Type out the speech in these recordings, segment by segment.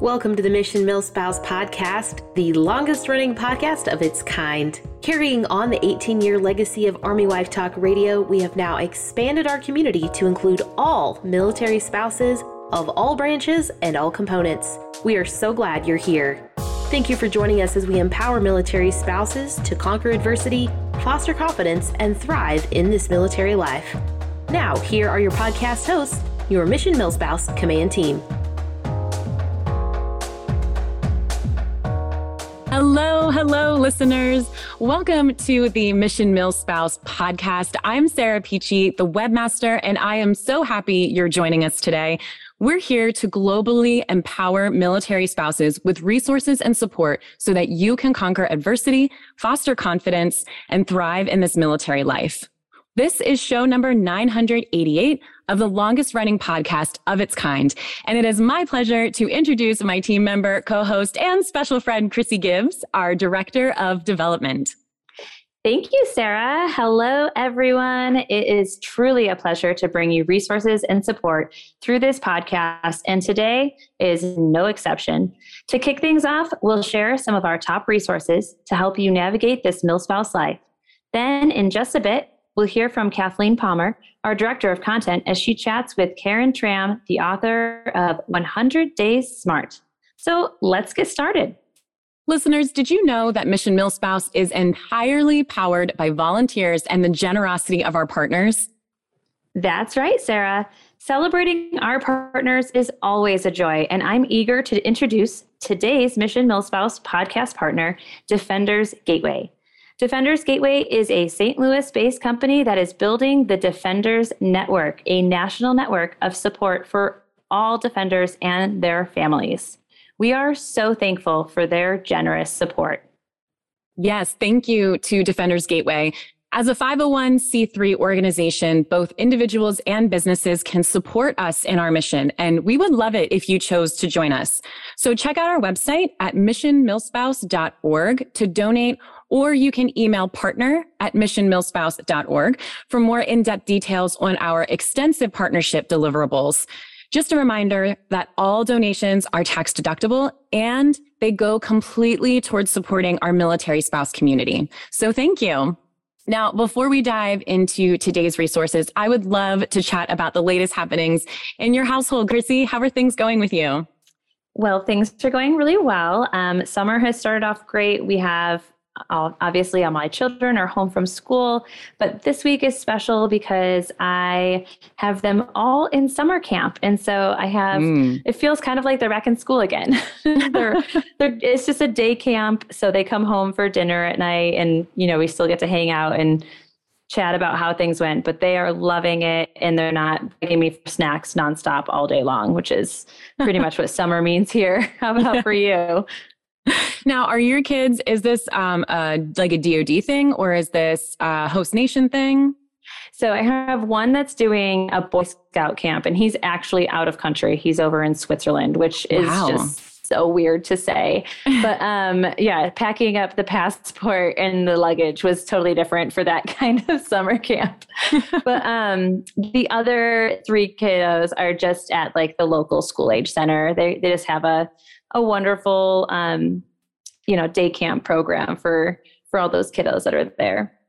Welcome to the Mission Milspouse podcast, the longest running podcast of its kind. Carrying on the 18 year legacy of Army Wife Talk Radio, we have now expanded our community to include all military spouses of all branches and all components. We are so glad you're here. Thank you for joining us as we empower military spouses to conquer adversity, foster confidence, and thrive in this military life. Now, here are your podcast hosts, your Mission Milspouse Command Team. Hello, hello, listeners. Welcome to the Mission Milspouse podcast. I'm Sarah Peachy, the webmaster, and I am so happy you're joining us today. We're here to globally empower military spouses with resources and support so that you can conquer adversity, foster confidence, and thrive in this military life. This is show number 988 of the longest running podcast of its kind. And it is my pleasure to introduce my team member, co host, and special friend, Chrissy Gibbs, our Director of Development. Thank you, Sarah. Hello, everyone. It is truly a pleasure to bring you resources and support through this podcast. And today is no exception. To kick things off, we'll share some of our top resources to help you navigate this milspouse life. Then, in just a bit, We'll hear from Kathleen Palmer, our Director of Content, as she chats with Karin Tramm, the author of 100 Days Smart. So let's get started. Listeners, did you know that Mission Milspouse is entirely powered by volunteers and the generosity of our partners? That's right, Sarah. Celebrating our partners is always a joy, and I'm eager to introduce today's Mission Milspouse podcast partner, Defenders Gateway. Defenders Gateway is a St. Louis based company that is building the Defenders Network, a national network of support for all defenders and their families. We are so thankful for their generous support. Yes, thank you to Defenders Gateway. As a 501c3 organization, both individuals and businesses can support us in our mission, and we would love it if you chose to join us. So check out our website at missionmilspouse.org to donate or you can email partner at missionmilspouse.org for more in-depth details on our extensive partnership deliverables. Just a reminder that all donations are tax deductible and they go completely towards supporting our military spouse community. So thank you. Now, before we dive into today's resources, I would love to chat about the latest happenings in your household. Chrissy, how are things going with you? Well, things are going really well. Um, summer has started off great. We have obviously all my children are home from school but this week is special because i have them all in summer camp. And so i have mm. it feels kind of like they're back in school again. They're, they're, it's just a day camp so they come home for dinner at night and you know we still get to hang out and chat about how things went but they are loving it and they're not begging me for snacks nonstop all day long which is pretty much what summer means here. How about for you now, are your kids, is this um, a, like a DoD thing or is this a host nation thing? So I have one that's doing a Boy Scout camp and he's actually out of country. He's over in Switzerland, which is wow. just so weird to say. But um, yeah, packing up the passport and the luggage was totally different for that kind of summer camp. but um, the other three kiddos are just at like the local school age center. They they just have a a wonderful um, you know day camp program for for all those kiddos that are there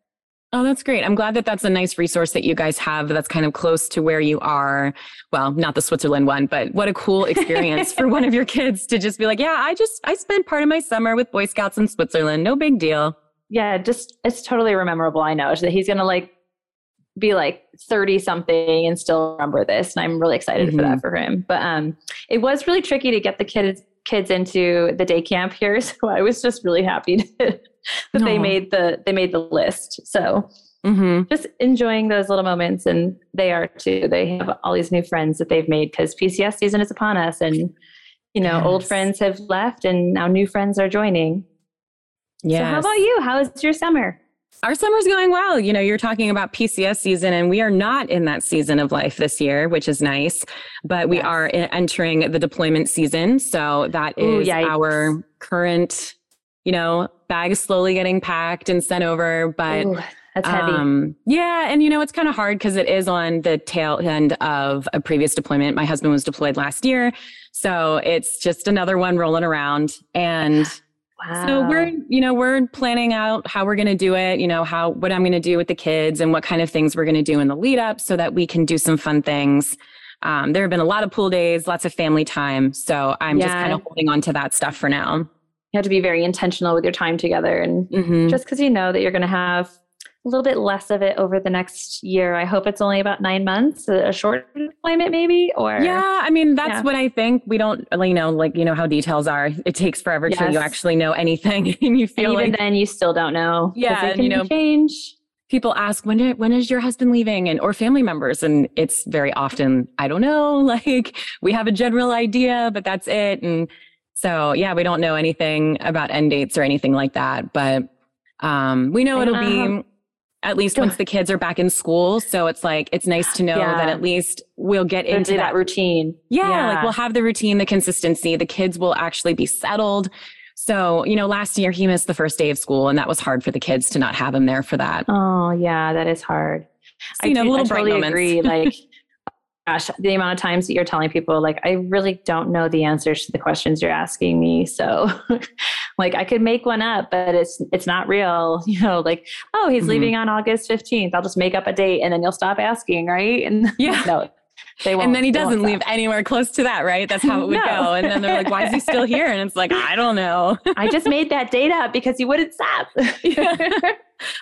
Oh, that's great. I'm glad that that's a nice resource that you guys have that's kind of close to where you are. Well, not the Switzerland one, but what a cool experience for one of your kids to just be like, yeah, I just, I spent part of my summer with Boy Scouts in Switzerland. No big deal. Yeah, just, it's totally memorable. I know that he's going to like be like 30 something and still remember this. And I'm really excited mm-hmm. for that for him. But um, it was really tricky to get the kids kids into the day camp here. So I was just really happy to, that Aww. they made the they made the list. So mm-hmm. just enjoying those little moments, and they are too. They have all these new friends that they've made because PCS season is upon us, and you know yes. old friends have left, and now new friends are joining. Yeah. So how about you? How was your summer? Our summer's going well. You know, you're talking about PCS season, and we are not in that season of life this year, which is nice. But we yes. are entering the deployment season. So that is Ooh, our current, you know, bag slowly getting packed and sent over. But Ooh, that's heavy. Um, yeah. And, you know, it's kind of hard because it is on the tail end of a previous deployment. My husband was deployed last year. So it's just another one rolling around. And wow. so we're, you know, we're planning out how we're going to do it, you know, how, what I'm going to do with the kids and what kind of things we're going to do in the lead up so that we can do some fun things. Um, there have been a lot of pool days, lots of family time. So I'm yeah. just kind of holding on to that stuff for now. You have to be very intentional with your time together. And mm-hmm. just because you know that you're going to have a little bit less of it over the next year. I hope it's only about nine months, a short deployment maybe, or yeah. I mean, that's yeah. what I think. We don't, you know, like you know how details are. It takes forever yes. till you actually know anything, and you feel and even like then you still don't know. Yeah, it can you know, change. People ask when did, when is your husband leaving, and or family members, and it's very often I don't know. Like we have a general idea, but that's it, and so yeah, we don't know anything about end dates or anything like that, but. Um, we know it'll be at least once the kids are back in school. So it's like, it's nice to know yeah. that at least we'll get There'll into that, that, routine. Yeah, yeah. Like we'll have the routine, the consistency. The kids will actually be settled. So, you know, last year he missed the first day of school and that was hard for the kids to not have him there for that. Oh yeah, that is hard. So, you I know, do, little I totally agree. Like gosh, the amount of times that you're telling people, like, I really don't know the answers to the questions you're asking me. So, like, I could make one up, but it's it's not real. You know, like, oh, he's mm-hmm. leaving on August 15th. I'll just make up a date, and then you'll stop asking, right? And yeah, no. They won't, and then he doesn't leave anywhere close to that, right? That's how it would no. go. And then they're like, why is he still here? And it's like, I don't know. I just made that date up because he wouldn't stop. yeah.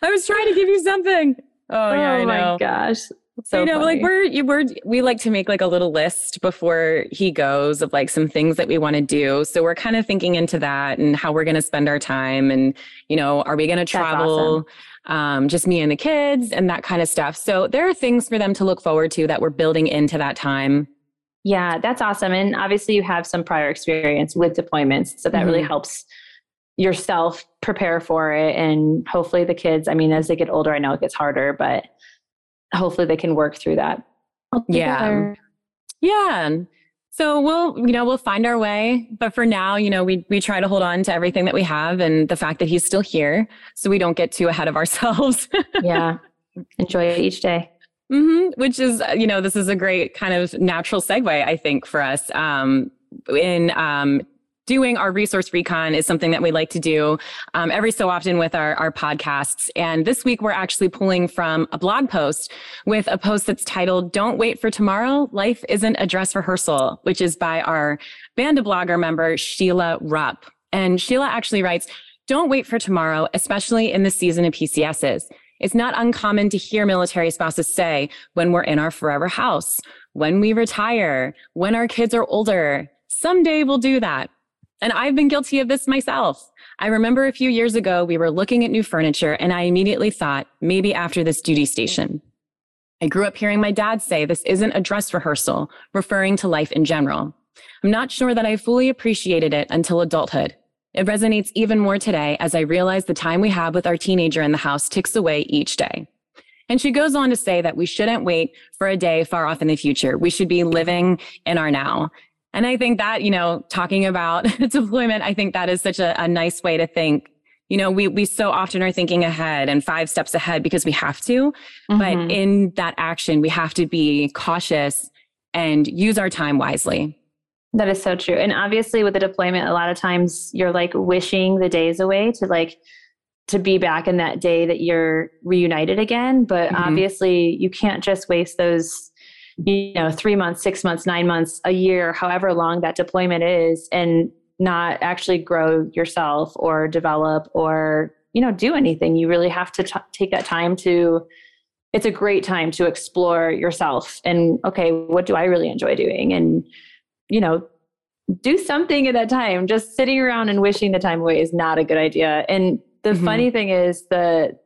I was trying to give you something. Oh, yeah, oh my gosh. So you know, funny. like we're we're we like to make like a little list before he goes of like some things that we want to do. So we're kind of thinking into that and how we're going to spend our time, and you know, are we going to travel? Awesome. Um, just me and the kids and that kind of stuff. So there are things for them to look forward to that we're building into that time. Yeah, that's awesome. And obviously, you have some prior experience with deployments, so that mm-hmm. really helps yourself prepare for it. And hopefully, the kids. I mean, as they get older, I know it gets harder, but hopefully they can work through that. Yeah. Yeah. So we'll, you know, we'll find our way. But for now, you know, we we try to hold on to everything that we have and the fact that he's still here so we don't get too ahead of ourselves. yeah. Enjoy each day. Mm-hmm. Which is, you know, this is a great kind of natural segue, I think, for us. Um, in um, doing our resource recon is something that we like to do um, every so often with our, our podcasts. And this week, we're actually pulling from a blog post with a post that's titled, Don't Wait for Tomorrow Life Isn't a Dress Rehearsal, which is by our Banda blogger member, Sheila Rupp. And Sheila actually writes, Don't wait for tomorrow, especially in the season of PCSs. It's not uncommon to hear military spouses say, when we're in our forever house, when we retire, when our kids are older, someday we'll do that. And I've been guilty of this myself. I remember a few years ago, we were looking at new furniture, and I immediately thought, maybe after this duty station. I grew up hearing my dad say this isn't a dress rehearsal, referring to life in general. I'm not sure that I fully appreciated it until adulthood. It resonates even more today as I realize the time we have with our teenager in the house ticks away each day. And she goes on to say that we shouldn't wait for a day far off in the future. We should be living in our now. And I think that, you know, talking about deployment, I think that is such a, a nice way to think. You know, we we so often are thinking ahead and five steps ahead because we have to. Mm-hmm. But in that action, we have to be cautious and use our time wisely. That is so true. And obviously with the deployment, a lot of times you're like wishing the days away to like to be back in that day that you're reunited again. But mm-hmm. obviously you can't just waste those you know, three months, six months, nine months, a year, however long that deployment is, and not actually grow yourself or develop or, you know, do anything. You really have to t- take that time to, it's a great time to explore yourself and, okay, what do I really enjoy doing? And, you know, do something at that time. Just sitting around and wishing the time away is not a good idea. And the mm-hmm. funny thing is the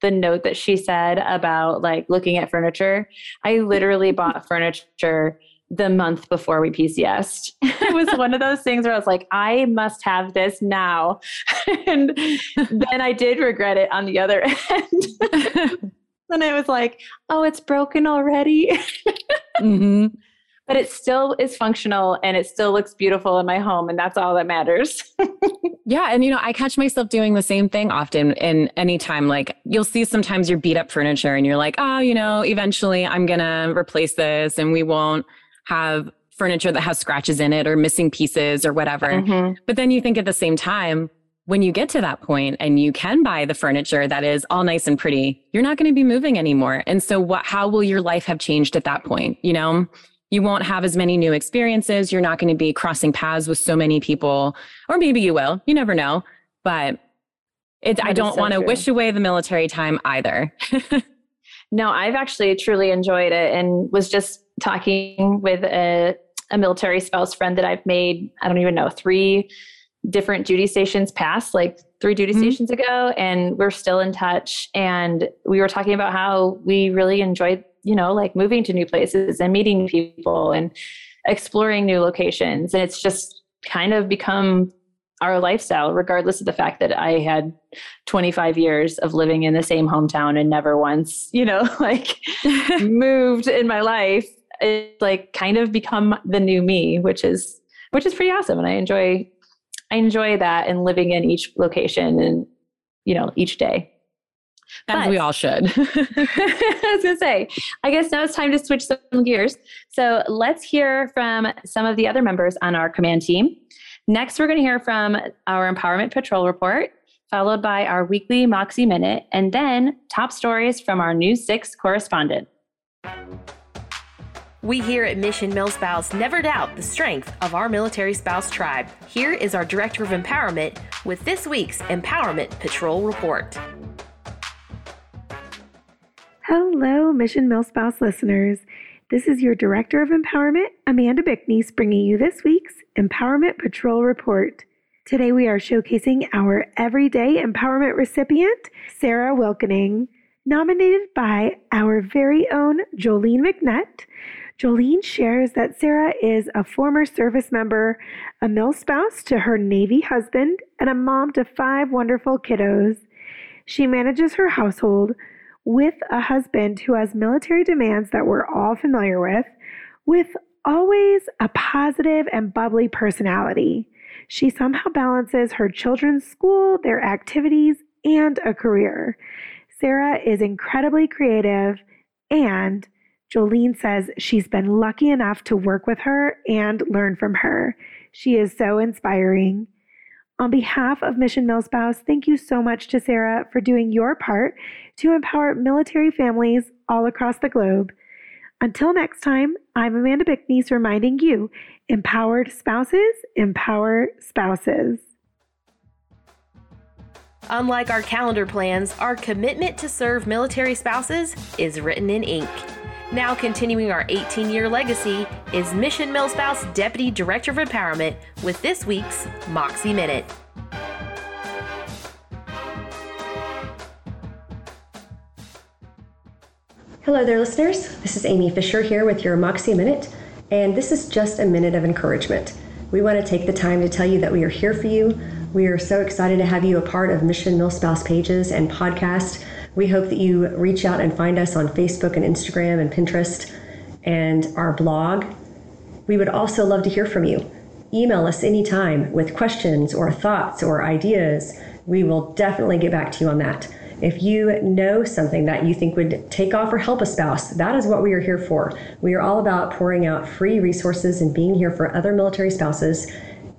the note that she said about like looking at furniture. I literally bought furniture the month before we PCSed. it was one of those things where I was like, I must have this now. and then I did regret it on the other end. and I was like, oh, it's broken already. mm-hmm but it still is functional and it still looks beautiful in my home and that's all that matters yeah and you know i catch myself doing the same thing often in any time like you'll see sometimes your beat up furniture and you're like oh you know eventually i'm gonna replace this and we won't have furniture that has scratches in it or missing pieces or whatever. Mm-hmm. But then you think at the same time, when you get to that point and you can buy the furniture that is all nice and pretty, you're not going to be moving anymore. And so what how will your life have changed at that point, you know? You won't have as many new experiences, you're not going to be crossing paths with so many people or maybe you will. You never know. But it, I don't so want to wish away the military time either. no, I've actually truly enjoyed it and was just talking with a, a military spouse friend that I've made, I don't even know, three different duty stations past, like three duty mm-hmm. stations ago, and we're still in touch. And we were talking about how we really enjoyed, you know, like moving to new places and meeting people and exploring new locations. And it's just kind of become our lifestyle, regardless of the fact that I had 25 years of living in the same hometown and never once, you know, like moved in my life. It's like kind of become the new me, which is which is pretty awesome. And I enjoy I enjoy that and living in each location and, you know, each day. As but, we all should. I was going to say, I guess now it's time to switch some gears. So let's hear from some of the other members on our command team. Next, we're going to hear from our Empowerment Patrol report, followed by our weekly Moxie Minute, and then top stories from our News 6 correspondent. We here at Mission Milspouse never doubt the strength of our military spouse tribe. Here is our Director of Empowerment with this week's Empowerment Patrol Report. Hello, Mission Milspouse listeners. This is your Director of Empowerment, Amanda Bickney, bringing you this week's Empowerment Patrol Report. Today we are showcasing our Everyday Empowerment recipient, Sarah Wilkening, nominated by our very own Jolene McNutt. Jolene shares that Sarah is a former service member, a mill spouse to her Navy husband, and a mom to five wonderful kiddos. She manages her household with a husband who has military demands that we're all familiar with, with always a positive and bubbly personality. She somehow balances her children's school, their activities, and a career. Sarah is incredibly creative and Jolene says she's been lucky enough to work with her and learn from her. She is so inspiring. On behalf of Mission MilSpouse, thank you so much to Sarah for doing your part to empower military families all across the globe. Until next time, I'm Amanda Bickney reminding you empowered spouses empower spouses. Unlike our calendar plans, our commitment to serve military spouses is written in ink. Now, continuing our 18 year legacy is Mission MilSpouse Deputy Director of Empowerment with this week's Moxie Minute. Hello there, listeners. This is Amy Fisher here with your Moxie Minute, and this is just a minute of encouragement. We want to take the time to tell you that we are here for you. We are so excited to have you a part of Mission MilSpouse pages and podcast we hope that you reach out and find us on Facebook and Instagram and Pinterest and our blog. We would also love to hear from you. Email us anytime with questions or thoughts or ideas. We will definitely get back to you on that. If you know something that you think would take off or help a spouse, that is what we are here for. We are all about pouring out free resources and being here for other military spouses.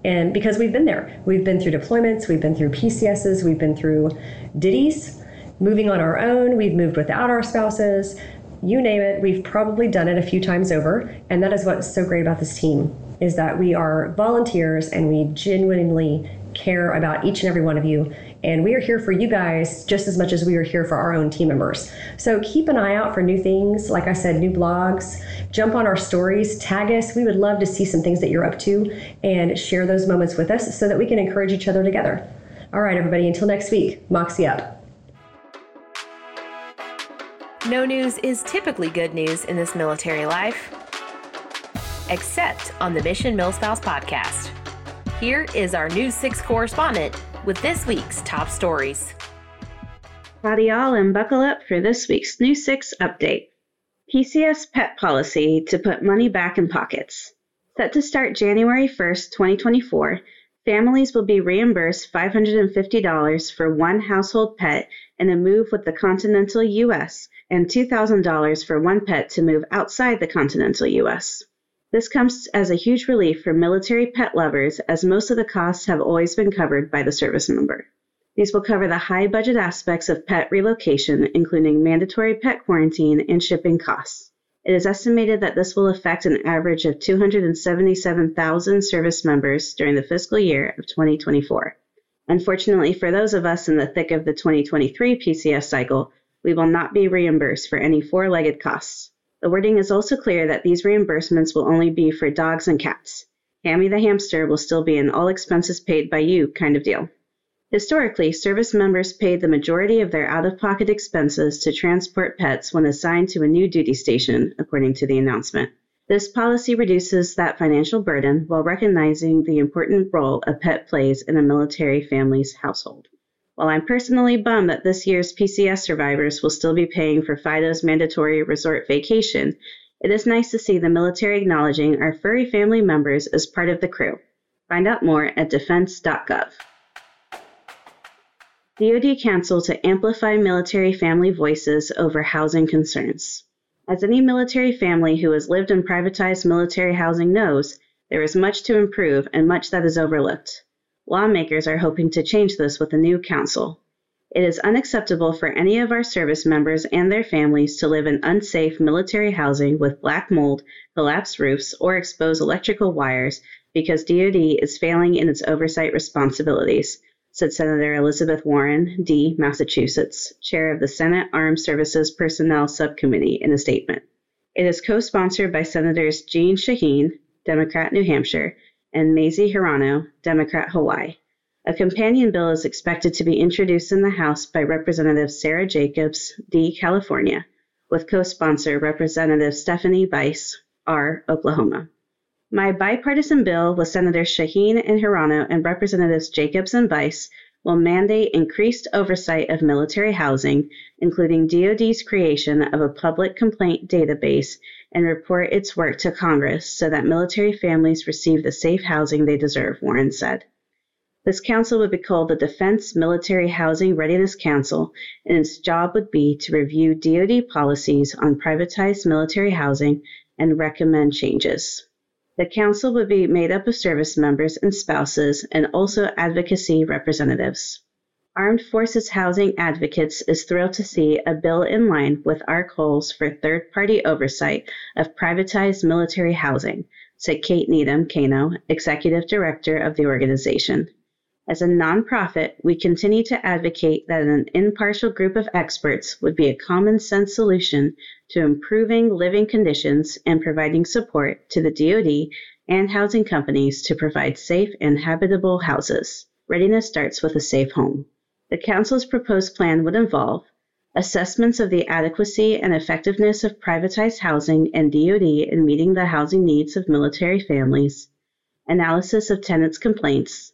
And because we've been there, we've been through deployments, we've been through PCSs, we've been through ditties, moving on our own, we've moved without our spouses, you name it, we've probably done it a few times over. And that is what's so great about this team is that we are volunteers and we genuinely care about each and every one of you. And we are here for you guys just as much as we are here for our own team members. So keep an eye out for new things. Like I said, new blogs. Jump on our stories, tag us. We would love to see some things that you're up to and share those moments with us so that we can encourage each other together. All right, everybody, until next week, Moxie up. No news is typically good news in this military life, except on the Mission MilSpouse podcast. Here is our News 6 correspondent with this week's top stories. Howdy, y'all, and buckle up for this week's News 6 update. PCS pet policy to put money back in pockets. Set to start January 1st, 2024, families will be reimbursed $550 for one household pet in a move with the continental U.S and $2,000 for one pet to move outside the continental U.S. This comes as a huge relief for military pet lovers as most of the costs have always been covered by the service member. These will cover the high budget aspects of pet relocation, including mandatory pet quarantine and shipping costs. It is estimated that this will affect an average of 277,000 service members during the fiscal year of 2024. Unfortunately, for those of us in the thick of the 2023 PCS cycle, we will not be reimbursed for any four legged costs. The wording is also clear that these reimbursements will only be for dogs and cats. Hammy the hamster will still be an all expenses paid by you kind of deal. Historically, service members paid the majority of their out of pocket expenses to transport pets when assigned to a new duty station, according to the announcement. This policy reduces that financial burden while recognizing the important role a pet plays in a military family's household. While I'm personally bummed that this year's PCS survivors will still be paying for Fido's mandatory resort vacation, it is nice to see the military acknowledging our furry family members as part of the crew. Find out more at defense.gov. DoD council to amplify military family voices over housing concerns. As any military family who has lived in privatized military housing knows, there is much to improve and much that is overlooked. Lawmakers are hoping to change this with a new council. It is unacceptable for any of our service members and their families to live in unsafe military housing with black mold, collapsed roofs, or exposed electrical wires because DoD is failing in its oversight responsibilities, said Senator Elizabeth Warren, D., Massachusetts, chair of the Senate Armed Services Personnel Subcommittee, in a statement. It is co sponsored by Senators Jeanne Shaheen, Democrat, New Hampshire, and Mazie Hirono, Democrat, Hawaii. A companion bill is expected to be introduced in the House by Representative Sarah Jacobs, D., California, with co sponsor Representative Stephanie Bice, R., Oklahoma. My bipartisan bill with Senators Shaheen and Hirono and Representatives Jacobs and Bice will mandate increased oversight of military housing, including DoD's creation of a public complaint database and report its work to Congress so that military families receive the safe housing they deserve, Warren said. This council would be called the Defense Military Housing Readiness Council, and its job would be to review DoD policies on privatized military housing and recommend changes. The council would be made up of service members and spouses and also advocacy representatives. Armed Forces Housing Advocates is thrilled to see a bill in line with our calls for third party oversight of privatized military housing, said Kate Needham Kano, Executive Director of the organization. As a nonprofit, we continue to advocate that an impartial group of experts would be a common sense solution to improving living conditions and providing support to the DoD and housing companies to provide safe and habitable houses. Readiness starts with a safe home. The Council's proposed plan would involve assessments of the adequacy and effectiveness of privatized housing and DoD in meeting the housing needs of military families, analysis of tenants' complaints,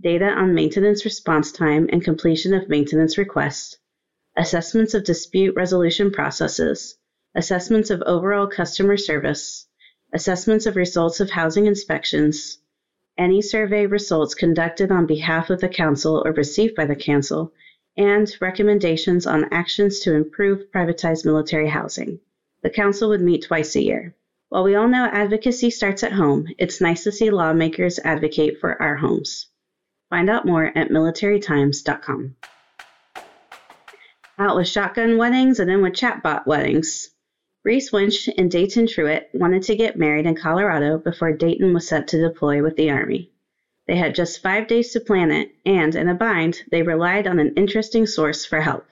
data on maintenance response time and completion of maintenance requests, assessments of dispute resolution processes, assessments of overall customer service, assessments of results of housing inspections, any survey results conducted on behalf of the Council or received by the Council, and recommendations on actions to improve privatized military housing. The Council would meet twice a year. While we all know advocacy starts at home, it's nice to see lawmakers advocate for our homes. Find out more at militarytimes.com. Out with shotgun weddings and in with chatbot weddings. Reese Winch and Dayton Truitt wanted to get married in Colorado before Dayton was set to deploy with the Army. They had just five days to plan it, and in a bind, they relied on an interesting source for help.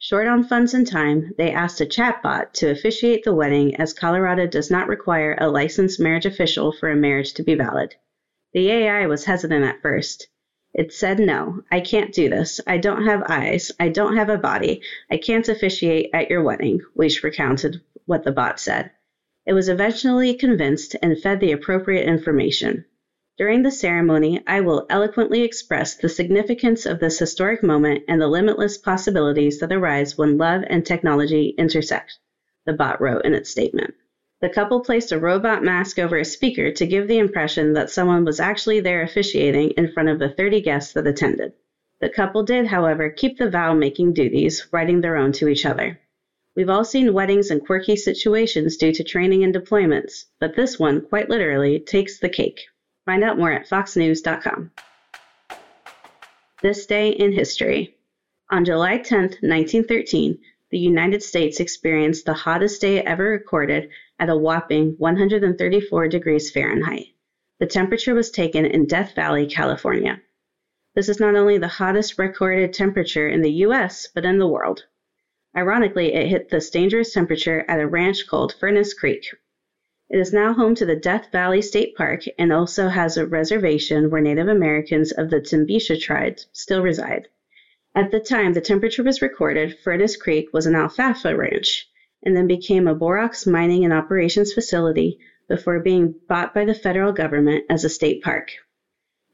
Short on funds and time, they asked a chatbot to officiate the wedding as Colorado does not require a licensed marriage official for a marriage to be valid. The AI was hesitant at first. It said, No, I can't do this. I don't have eyes. I don't have a body. I can't officiate at your wedding, Leash recounted what the bot said. It was eventually convinced and fed the appropriate information. During the ceremony, I will eloquently express the significance of this historic moment and the limitless possibilities that arise when love and technology intersect, the bot wrote in its statement. The couple placed a robot mask over a speaker to give the impression that someone was actually there officiating in front of the 30 guests that attended. The couple did, however, keep the vow making duties, writing their own to each other. We've all seen weddings and quirky situations due to training and deployments, but this one, quite literally, takes the cake. Find out more at foxnews.com. This day in history. On July 10, 1913, the United States experienced the hottest day ever recorded at a whopping 134 degrees Fahrenheit. The temperature was taken in Death Valley, California. This is not only the hottest recorded temperature in the US, but in the world. Ironically, it hit this dangerous temperature at a ranch called Furnace Creek. It is now home to the Death Valley State Park and also has a reservation where Native Americans of the Timbisha tribe still reside. At the time the temperature was recorded, Furnace Creek was an alfalfa ranch and then became a borax mining and operations facility before being bought by the federal government as a state park.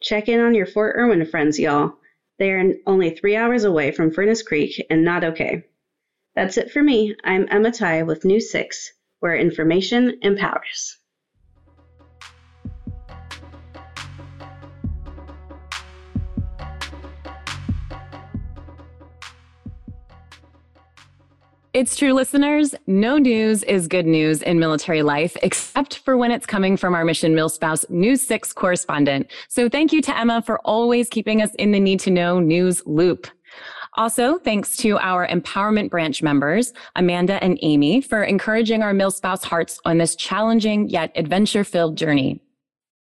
Check in on your Fort Irwin friends, y'all. They are only three hours away from Furnace Creek and not okay. That's it for me. I'm Emma Ty with News 6, where information empowers. It's true, listeners. No news is good news in military life, except for when it's coming from our Mission Milspouse News 6 correspondent. So thank you to Emma for always keeping us in the need to know news loop. Also, thanks to our empowerment branch members, Amanda and Amy, for encouraging our mill spouse hearts on this challenging yet adventure filled journey.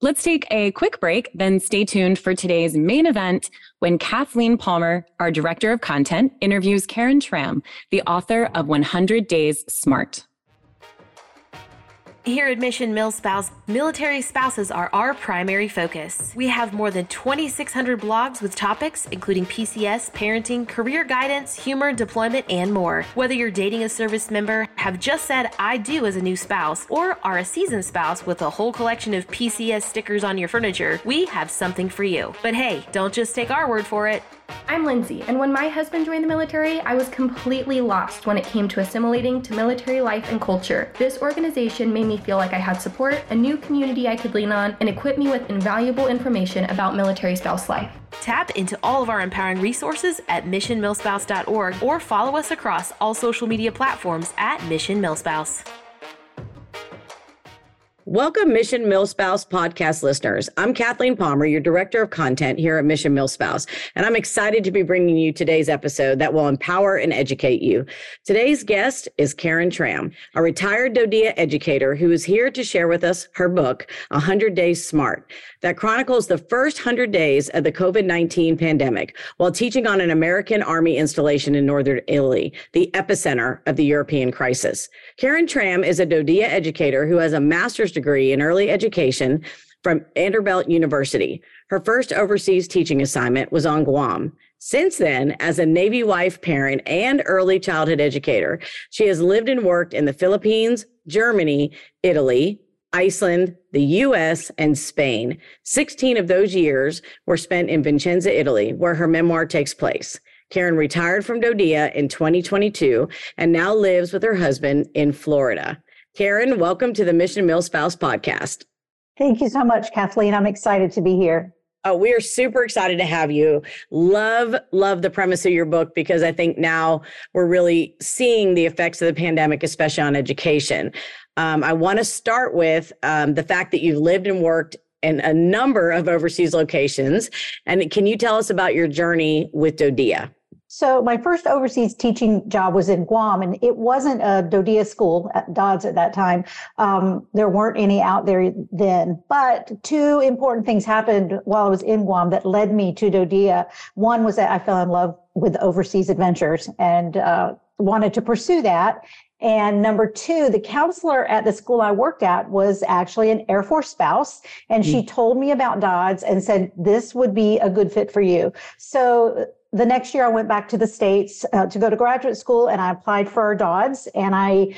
Let's take a quick break, then stay tuned for today's main event when Kathleen Palmer, our director of content, interviews Karin Tramm, the author of 100 Days Smart. Here at Mission Milspouse, military spouses are our primary focus. We have more than 2,600 blogs with topics including PCS, parenting, career guidance, humor, deployment, and more. Whether you're dating a service member, have just said I do as a new spouse, or are a seasoned spouse with a whole collection of PCS stickers on your furniture, we have something for you. But hey, don't just take our word for it. I'm Lindsay, and when my husband joined the military, I was completely lost when it came to assimilating to military life and culture. This organization made me feel like I had support, a new community I could lean on, and equipped me with invaluable information about military spouse life. Tap into all of our empowering resources at missionmilspouse.org or follow us across all social media platforms at Mission Milspouse. Welcome, Mission Milspouse podcast listeners. I'm Kathleen Palmer, your director of content here at Mission Milspouse, and I'm excited to be bringing you today's episode that will empower and educate you. Today's guest is Karin Tramm, a retired DoDEA educator who is here to share with us her book, 100 Days Smart, that chronicles the first 100 days of the COVID 19 pandemic while teaching on an American Army installation in northern Italy, the epicenter of the European crisis. Karin Tramm is a DoDEA educator who has a master's degree in early education from Vanderbilt University. Her first overseas teaching assignment was on Guam. Since then, as a Navy wife, parent, and early childhood educator, she has lived and worked in the Philippines, Germany, Italy, Iceland, the US, and Spain. 16 of those years were spent in Vicenza, Italy, where her memoir takes place. Karin retired from DoDEA in 2022 and now lives with her husband in Florida. Karin, welcome to the Mission Milspouse podcast. Thank you so much, Kathleen. I'm excited to be here. Oh, we are super excited to have you. Love, love the premise of your book because I think now we're really seeing the effects of the pandemic, especially on education. Um, I want to start with um, the fact that you've lived and worked in a number of overseas locations. And can you tell us about your journey with DoDEA? So my first overseas teaching job was in Guam, and it wasn't a DoDEA school at DoDDS at that time. Um, there weren't any out there then. But two important things happened while I was in Guam that led me to DoDEA. One was that I fell in love with overseas adventures and uh, wanted to pursue that. And number two, the counselor at the school I worked at was actually an Air Force spouse. And she mm. told me about DoDDS and said, this would be a good fit for you. So the next year I went back to the States uh, to go to graduate school and I applied for DoDDS and I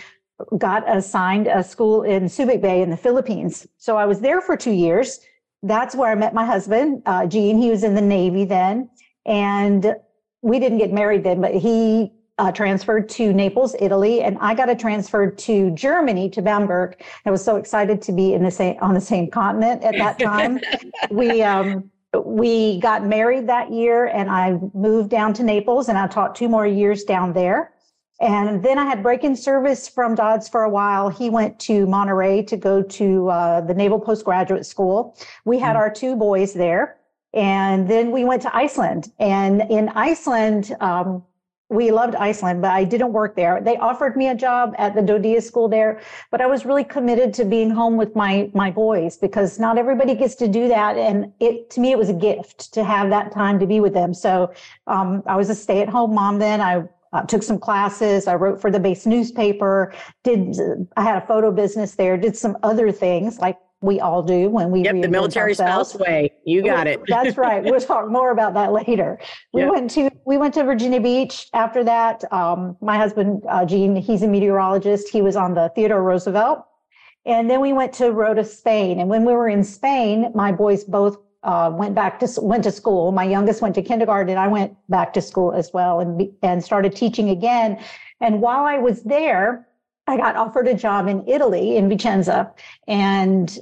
got assigned a school in Subic Bay in the Philippines. So I was there for two years. That's where I met my husband, uh, Gene. He was in the Navy then. And we didn't get married then, but he uh, transferred to Naples, Italy, and I got a transfer to Germany to Bamberg. I was so excited to be in the same on the same continent at that time. we um, we got married that year and I moved down to Naples and I taught two more years down there. And then I had break in service from DoDDS for a while. He went to Monterey to go to uh, the Naval Postgraduate School. We had mm-hmm. our two boys there. And then we went to Iceland. And in Iceland, um, we loved Iceland, but I didn't work there. They offered me a job at the DoDEA school there, but I was really committed to being home with my my boys because not everybody gets to do that, and it to me it was a gift to have that time to be with them. So um, I was a stay at home mom then. I uh, took some classes. I wrote for the base newspaper. Did I had a photo business there? Did some other things like we all do when we yep the military ourselves. spouse way. You got it. That's right. We'll talk more about that later. We yep. went to we went to virginia beach after that. Um, my husband uh, gene he's a meteorologist. He was on the theodore roosevelt. And then we went to rota spain. And when we were in spain my boys both uh, went back to went to school. My youngest went to kindergarten and i went back to school as well and and started teaching again. And while i was there I got offered a job in Italy in Vicenza, and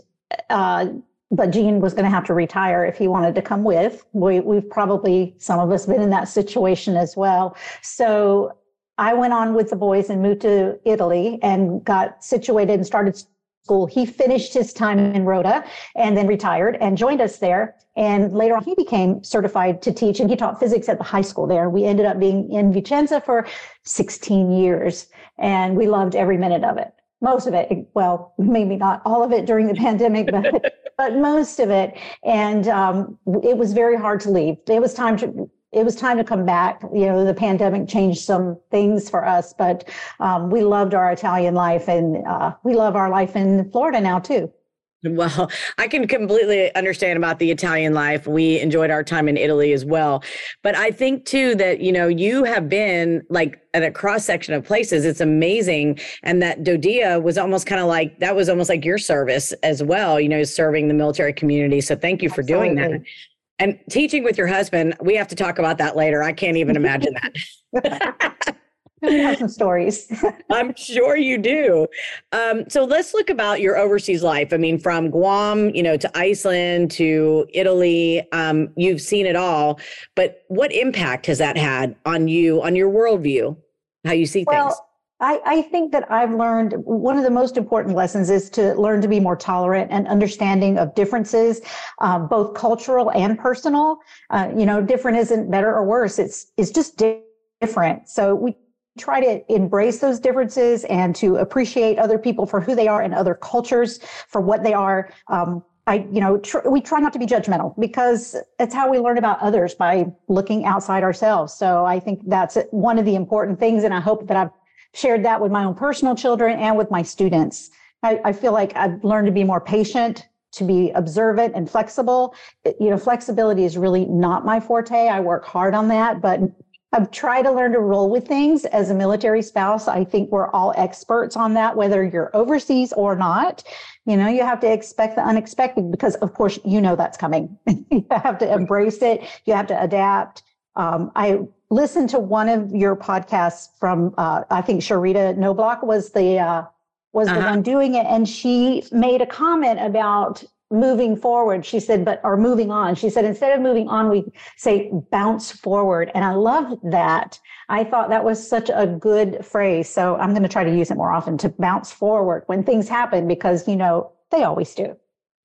uh, but Gene was going to have to retire if he wanted to come with. We, we've probably, some of us, been in that situation as well. So I went on with the boys and moved to Italy and got situated and started school. He finished his time in Rota and then retired and joined us there. And later on, he became certified to teach and he taught physics at the high school there. We ended up being in Vicenza for 16 years and we loved every minute of it most of it well maybe not all of it during the pandemic but but most of it. And um, it was very hard to leave. It was time to it was time to come back. You know the pandemic changed some things for us but um, we loved our italian life and uh, we love our life in florida now too well, I can completely understand about the Italian life. We enjoyed our time in Italy as well. But I think too that, you know, you have been like at a cross section of places. It's amazing. And that DoDEA was almost kind of like that was almost like your service as well, you know, serving the military community. So thank you for Absolutely. doing that. And teaching with your husband, we have to talk about that later. I can't even imagine that. We have some stories. I'm sure you do. Um, so let's look about your overseas life. I mean, from Guam, you know, to Iceland to Italy, um, you've seen it all. But what impact has that had on you, on your worldview, how you see well, things? I, I, think that I've learned one of the most important lessons is to learn to be more tolerant and understanding of differences, um, both cultural and personal. Uh, you know, different isn't better or worse. It's it's just different. So we try to embrace those differences and to appreciate other people for who they are and other cultures for what they are. Um, I, you know, tr- we try not to be judgmental because it's how we learn about others by looking outside ourselves. So I think that's one of the important things. And I hope that I've shared that with my own personal children and with my students. I, I feel like I've learned to be more patient, to be observant and flexible. You know, flexibility is really not my forte. I work hard on that, but I've tried to learn to roll with things as a military spouse. I think we're all experts on that, whether you're overseas or not. You know, you have to expect the unexpected because, of course, you know that's coming. you have to embrace it. You have to adapt. Um, I listened to one of your podcasts from, uh, I think Sharita Noblock was the uh, was uh-huh. the one doing it, and she made a comment about moving forward she said but or moving on she said instead of moving on we say bounce forward and i love that i thought that was such a good phrase so i'm going to try to use it more often to bounce forward when things happen because you know they always do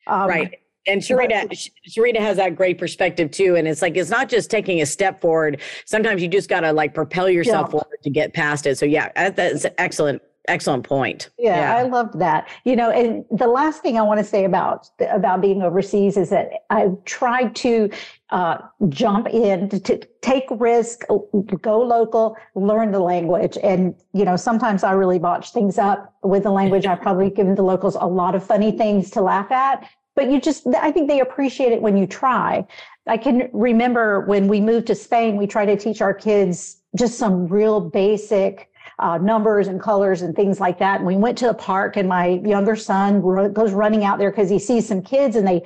um, right and Sharita, Sharita has that great perspective too. And it's like, it's not just taking a step forward. Sometimes you just got to like propel yourself yeah. forward to get past it. So yeah, that's excellent excellent point. Yeah, yeah, i loved that. You know and the last thing i want to say about about being overseas is that i've tried to uh, jump in to, to take risk go local learn the language. And you know sometimes i really botch things up with the language. I've probably given the locals a lot of funny things to laugh at but you just i think they appreciate it when you try. I can remember when we moved to spain we tried to teach our kids just some real basic uh, numbers and colors and things like that. And we went to the park, and my younger son goes running out there because he sees some kids, and they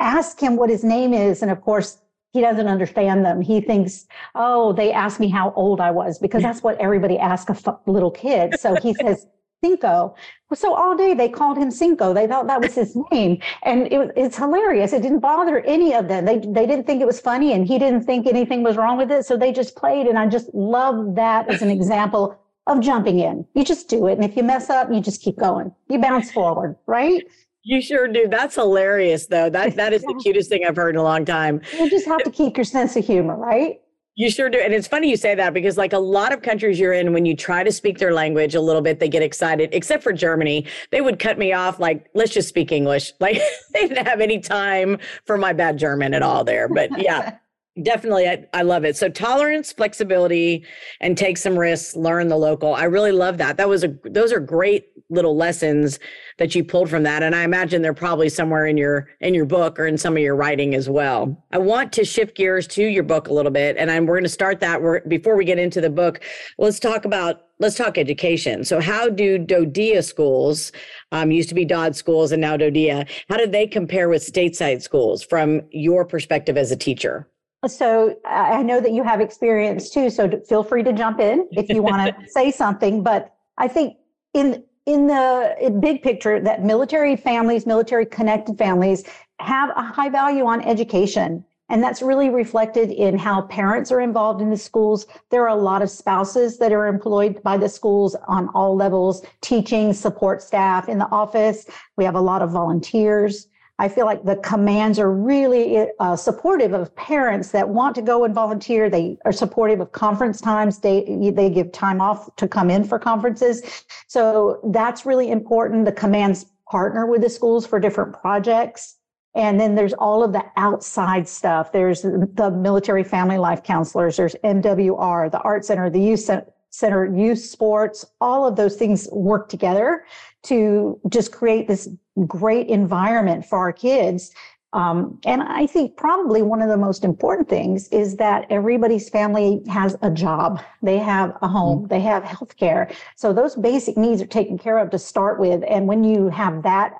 ask him what his name is, and of course. He doesn't understand them. He thinks, oh, they asked me how old I was because that's what everybody asks a little kid. So he says, Cinco. So all day they called him Cinco. They thought that was his name, and it, it's hilarious. It didn't bother any of them. They they didn't think it was funny, and he didn't think anything was wrong with it. So they just played, and I just love that as an example of jumping in. You just do it. And if you mess up, you just keep going. You bounce forward, right? You sure do. That's hilarious, though. That that is the cutest thing I've heard in a long time. You just have to keep your sense of humor, right? You sure do. And it's funny you say that because, like a lot of countries you're in, when you try to speak their language a little bit, they get excited, except for Germany. They would cut me off like, let's just speak English. Like they didn't have any time for my bad German at all there. But yeah. Definitely, I, I love it. So tolerance, flexibility, and take some risks. Learn the local. I really love that. That was a those are great little lessons that you pulled from that, and I imagine they're probably somewhere in your in your book or in some of your writing as well. I want to shift gears to your book a little bit, and I'm, we're going to start that. We're, before we get into the book, let's talk about let's talk education. So, how do DoDEA schools, um, used to be DoDDS schools and now DoDEA, how do they compare with stateside schools from your perspective as a teacher? So I know that you have experience too. So feel free to jump in if you want to say something. But I think in in the big picture, that military families, military connected families, have a high value on education. And that's really reflected in how parents are involved in the schools. There are a lot of spouses that are employed by the schools on all levels, teaching, support staff in the office. We have a lot of volunteers. I feel like the commands are really uh, supportive of parents that want to go and volunteer. They are supportive of conference times. They they give time off to come in for conferences. So that's really important. The commands partner with the schools for different projects. And then there's all of the outside stuff. There's the military family life counselors. There's MWR, the art center, the youth center, youth sports. All of those things work together to just create this great environment for our kids. Um, and I think probably one of the most important things is that everybody's family has a job, they have a home, mm-hmm. they have health care. So those basic needs are taken care of to start with. And when you have that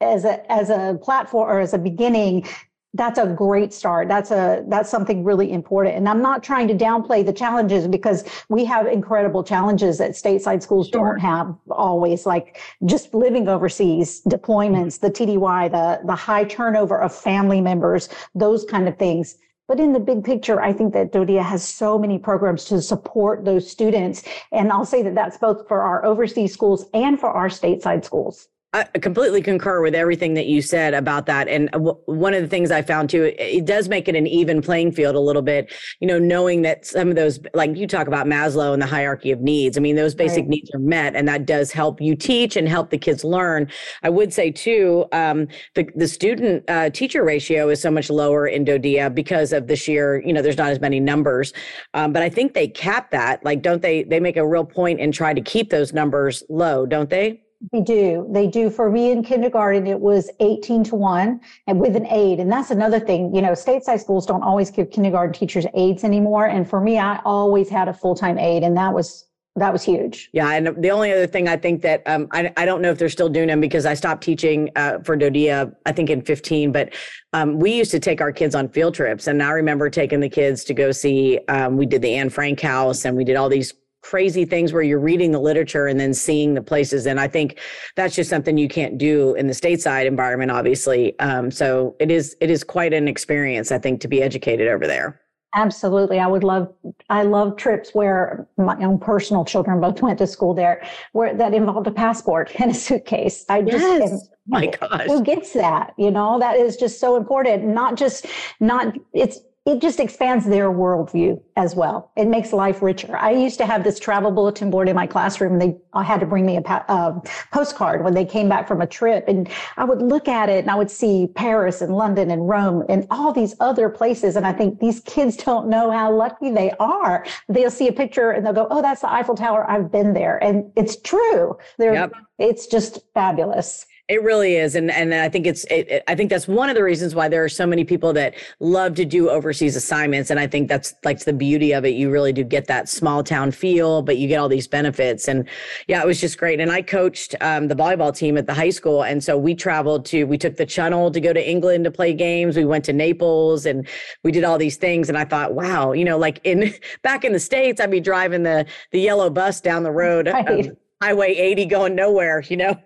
as a as a platform or as a beginning that's a great start that's a that's something really important and i'm not trying to downplay the challenges because we have incredible challenges that stateside schools sure. don't have always like just living overseas deployments the tdy the the high turnover of family members those kind of things but in the big picture, I think that DoDEA has so many programs to support those students. And I'll say that that's both for our overseas schools and for our stateside schools. I completely concur with everything that you said about that. And w- one of the things I found too, it, it, does make it an even playing field a little bit, you know, knowing that some of those, like you talk about Maslow and the hierarchy of needs. I mean, those basic right. needs are met and that does help you teach and help the kids learn. I would say too, um, the, the student uh, teacher ratio is so much lower in DoDEA because of the sheer, you know, there's not as many numbers. Um, but I think they cap that. Like, don't they, they make a real point and try to keep those numbers low, don't they? They do. They do. For me in kindergarten, it was 18 to 1 and with an aide. And that's another thing. You know, stateside schools don't always give kindergarten teachers aides anymore. And for me, I always had a full time aide, and that was that was huge. Yeah, and the only other thing I think that um, I I don't know if they're still doing them because I stopped teaching uh, for DoDEA I think in 15, but um, we used to take our kids on field trips, and I remember taking the kids to go see. Um, we did the Anne Frank House, and we did all these crazy things where you're reading the literature and then seeing the places. And I think that's just something you can't do in the stateside environment, obviously. Um, so it is it is quite an experience, I think, to be educated over there. Absolutely. I would love, I love trips where my own personal children both went to school there, where that involved a passport and a suitcase. I just, yes. my gosh. Who gets that? You know, that is just so important. Not just, not, it's, it just expands their worldview as well. It makes life richer. I used to have this travel bulletin board in my classroom. And they I had to bring me a uh, postcard when they came back from a trip, and I would look at it and I would see Paris and London and Rome and all these other places. And I think these kids don't know how lucky they are. They'll see a picture and they'll go, "Oh, that's the Eiffel Tower. I've been there," and it's true. They're, yep. It's just fabulous. It really is, and and I think it's it, it, I think that's one of the reasons why there are so many people that love to do overseas assignments, and I think that's like the beauty of it. You really do get that small town feel, but you get all these benefits, and yeah, it was just great. And I coached um, the volleyball team at the high school, and so we traveled to we took the Channel to go to England to play games. We went to Naples, and we did all these things. And I thought, wow, you know, like in back in the states, I'd be driving the the yellow bus down the road, right. um, Highway 80, going nowhere, you know.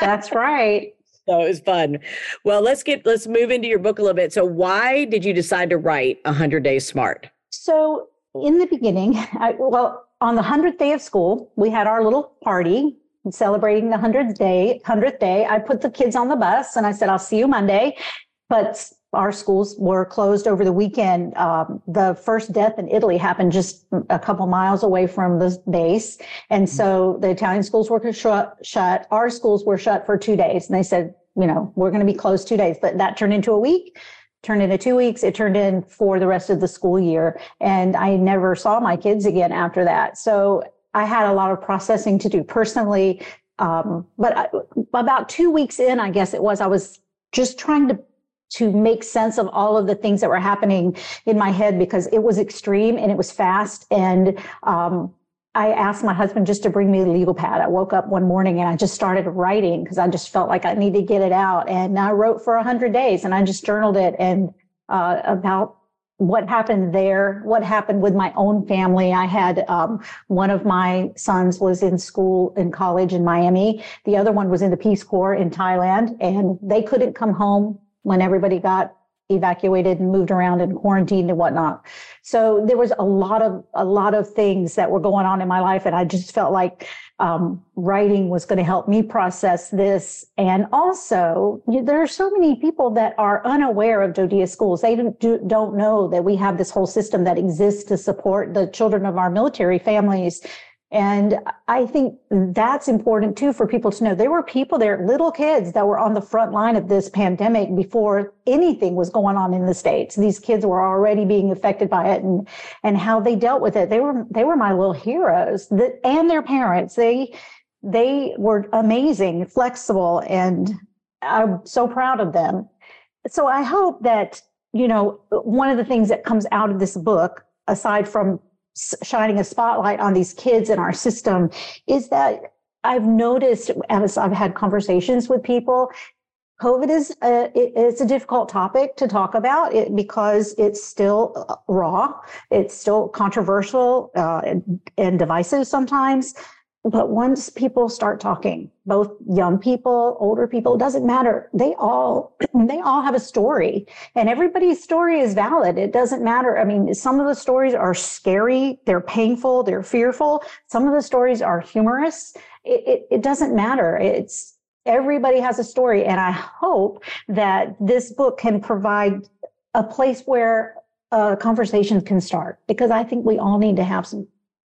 That's right. So it was fun. Well, let's get let's move into your book a little bit. So why did you decide to write 100 Days Smart? So in the beginning, I, well, on the 100th day of school, we had our little party celebrating the 100th day. 100th day, I put the kids on the bus and I said, I'll see you Monday. But our schools were closed over the weekend. Um, the first death in Italy happened just a couple miles away from the base. And so the Italian schools were shut, shut. Our schools were shut for two days. And they said, you know, we're going to be closed two days, but that turned into a week turned into two weeks. It turned in for the rest of the school year. And I never saw my kids again after that. So I had a lot of processing to do personally. Um, but I, about two weeks in, I guess it was, I was just trying to to make sense of all of the things that were happening in my head because it was extreme and it was fast. And um, I asked my husband just to bring me the legal pad. I woke up one morning and I just started writing because I just felt like I needed to get it out. And I wrote for 100 days and I just journaled it and uh, about what happened there, what happened with my own family. I had um, one of my sons was in school in college in Miami. The other one was in the Peace Corps in Thailand, and they couldn't come home when everybody got evacuated and moved around and quarantined and whatnot. So there was a lot of a lot of things that were going on in my life, and I just felt like um, writing was going to help me process this. And also, there are so many people that are unaware of DoDEA schools. They don't, do, don't know that we have this whole system that exists to support the children of our military families and I think that's important too for people to know. There were people there, little kids that were on the front line of this pandemic before anything was going on in the States. These kids were already being affected by it and, and how they dealt with it. They were, they were my little heroes that, and their parents. They, they were amazing, flexible, and I'm so proud of them. So I hope that, you know, one of the things that comes out of this book, aside from shining a spotlight on these kids in our system is that I've noticed as I've had conversations with people, COVID is a, it, it's a difficult topic to talk about it because it's still uh, raw, it's still controversial uh, and, and divisive sometimes. But once people start talking, both young people, older people, it doesn't matter. They all, they all have a story and everybody's story is valid. It doesn't matter. I mean, some of the stories are scary. They're painful. They're fearful. Some of the stories are humorous. It, it, it doesn't matter. It's everybody has a story. And I hope that this book can provide a place where uh, conversations can start because I think we all need to have some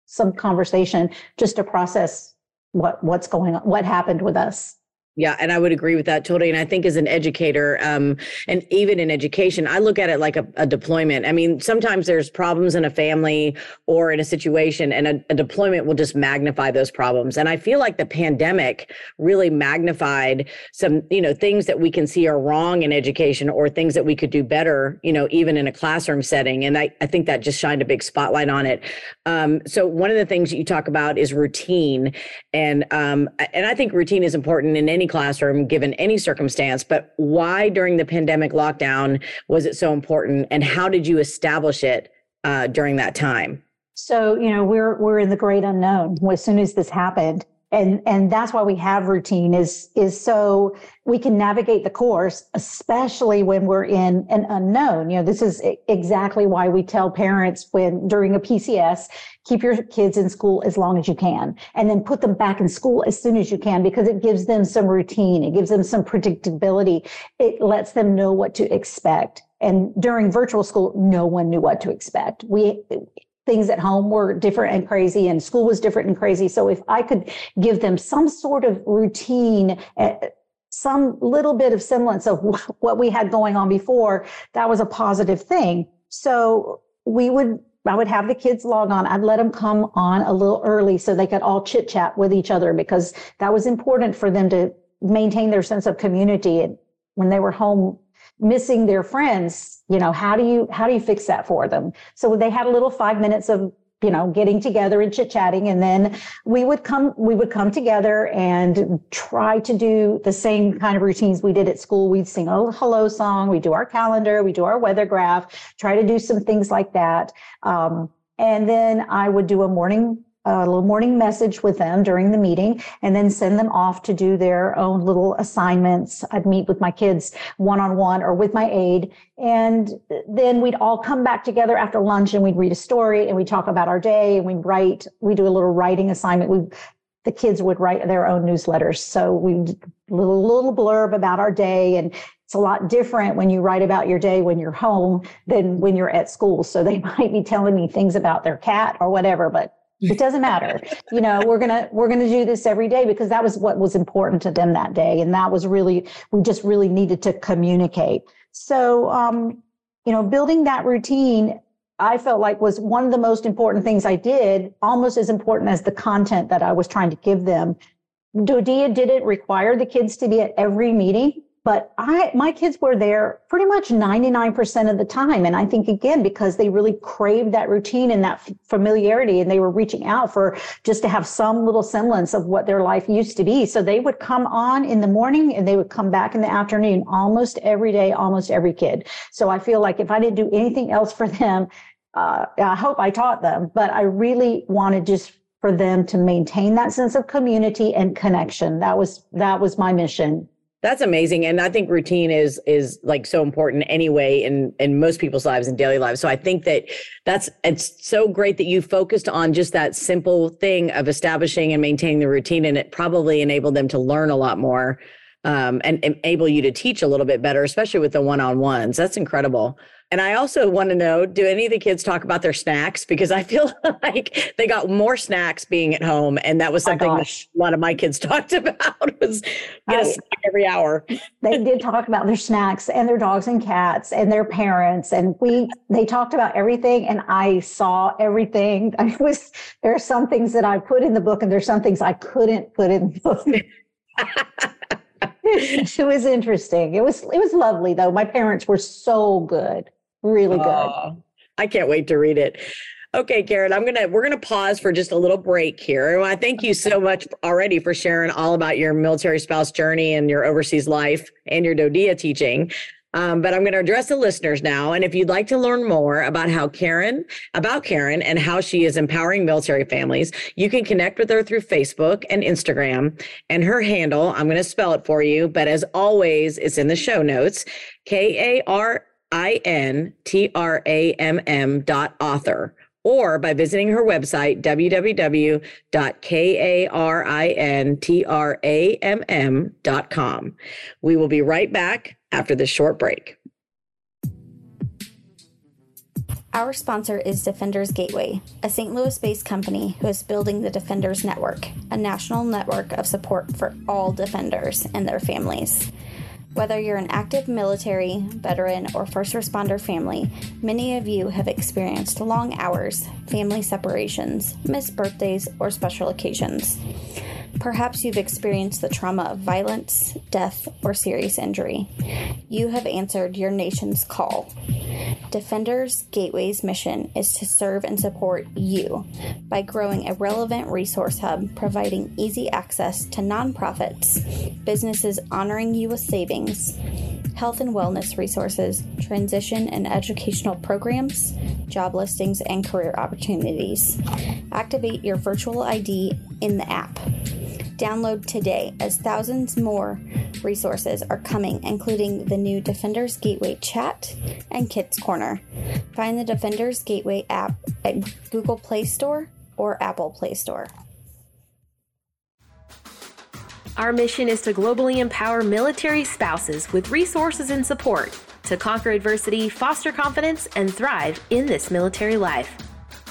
some conversation just to process what what's going on, what happened with us. Yeah, and I would agree with that totally. And I think as an educator, um, and even in education, I look at it like a, a, deployment. I mean, sometimes there's problems in a family or in a situation, and a, a, deployment will just magnify those problems. And I feel like the pandemic really magnified some, you know, things that we can see are wrong in education or things that we could do better, you know, even in a classroom setting. And I, I think that just shined a big spotlight on it. Um, so one of the things that you talk about is routine, and um, and I think routine is important in any classroom given any circumstance, but why during the pandemic lockdown was it so important and how did you establish it uh, during that time? So, you know, we're we're in the great unknown. As soon as this happened, and and that's why we have routine is is so we can navigate the course especially when we're in an unknown you know this is exactly why we tell parents when during a pcs keep your kids in school as long as you can and then put them back in school as soon as you can because it gives them some routine it gives them some predictability it lets them know what to expect and during virtual school no one knew what to expect we things at home were different and crazy and school was different and crazy. So if I could give them some sort of routine, uh, some little bit of semblance of what we had going on before, that was a positive thing. So we would I would have the kids log on. I'd let them come on a little early so they could all chit chat with each other because that was important for them to maintain their sense of community. And when they were home missing their friends you know how do you how do you fix that for them so they had a little five minutes of you know getting together and chit chatting and then we would come we would come together and try to do the same kind of routines we did at school. We'd sing a hello song we do our calendar we do our weather graph try to do some things like that. Um, and then i would do a morning a little morning message with them during the meeting and then send them off to do their own little assignments. I'd meet with my kids one on one or with my aide. And then we'd all come back together after lunch and we'd read a story and we'd talk about our day and we'd write, we do a little writing assignment. We the kids would write their own newsletters. So we little little blurb about our day and it's a lot different when you write about your day when you're home than when you're at school. So they might be telling me things about their cat or whatever, but it doesn't matter. you know, we're to we're to do this every day because that was what was important to them that day and that was really we just really needed to communicate. So um you know, building that routine I felt like was one of the most important things I did, almost as important as the content that I was trying to give them. DoDEA didn't require the kids to be at every meeting, but I my kids were there pretty much 99% of the time. And I think again, because they really craved that routine and that familiarity, and they were reaching out for just to have some little semblance of what their life used to be. So they would come on in the morning and they would come back in the afternoon almost every day, almost every kid. So I feel like if I didn't do anything else for them, uh, I hope I taught them, but I really wanted just for them to maintain that sense of community and connection. That was that was my mission. That's amazing, and I think routine is is like so important anyway in in most people's lives and daily lives. So I think that that's it's so great that you focused on just that simple thing of establishing and maintaining the routine, and it probably enabled them to learn a lot more um, and enable you to teach a little bit better, especially with the one on ones. That's incredible. And I also want to know do any of the kids talk about their snacks? Because I feel like they got more snacks being at home. And that was oh something that a lot of my kids talked about was get I, a snack every hour. they did talk about their snacks and their dogs and cats and their parents. And we they talked about everything and I saw everything. I was there are some things that I put in the book and there's some things I couldn't put in the book. it was interesting. It was it was lovely though. My parents were so good really good. Oh, I can't wait to read it. Okay, Karin, I'm gonna we're gonna pause for just a little break here. I thank you so much already for sharing all about your military spouse journey and your overseas life and your DoDEA teaching. Um, but I'm going to address the listeners now. And if you'd like to learn more about how Karin, about Karin and how she is empowering military families, you can connect with her through Facebook and Instagram. And her handle, I'm going to spell it for you, but as always, it's in the show notes K A R I N T R A M M dot author or by visiting her website, www.karintramm.com. We will be right back after this short break. Our sponsor is Defenders Gateway, a St. Louis based company who is building the Defenders Network, a national network of support for all defenders and their families. Whether you're an active military, veteran, or first responder family, many of you have experienced long hours, family separations, missed birthdays, or special occasions. Perhaps you've experienced the trauma of violence, death, or serious injury. You have answered your nation's call. Defenders Gateway's mission is to serve and support you by growing a relevant resource hub providing easy access to nonprofits, businesses honoring you with savings, health and wellness resources, transition and educational programs, job listings, and career opportunities. Activate your virtual ID in the app. Download today as thousands more resources are coming, including the new Defenders Gateway chat and Kids Corner. Find the Defenders Gateway app at Google Play Store or Apple Play Store. Our mission is to globally empower military spouses with resources and support to conquer adversity, foster confidence, and thrive in this military life.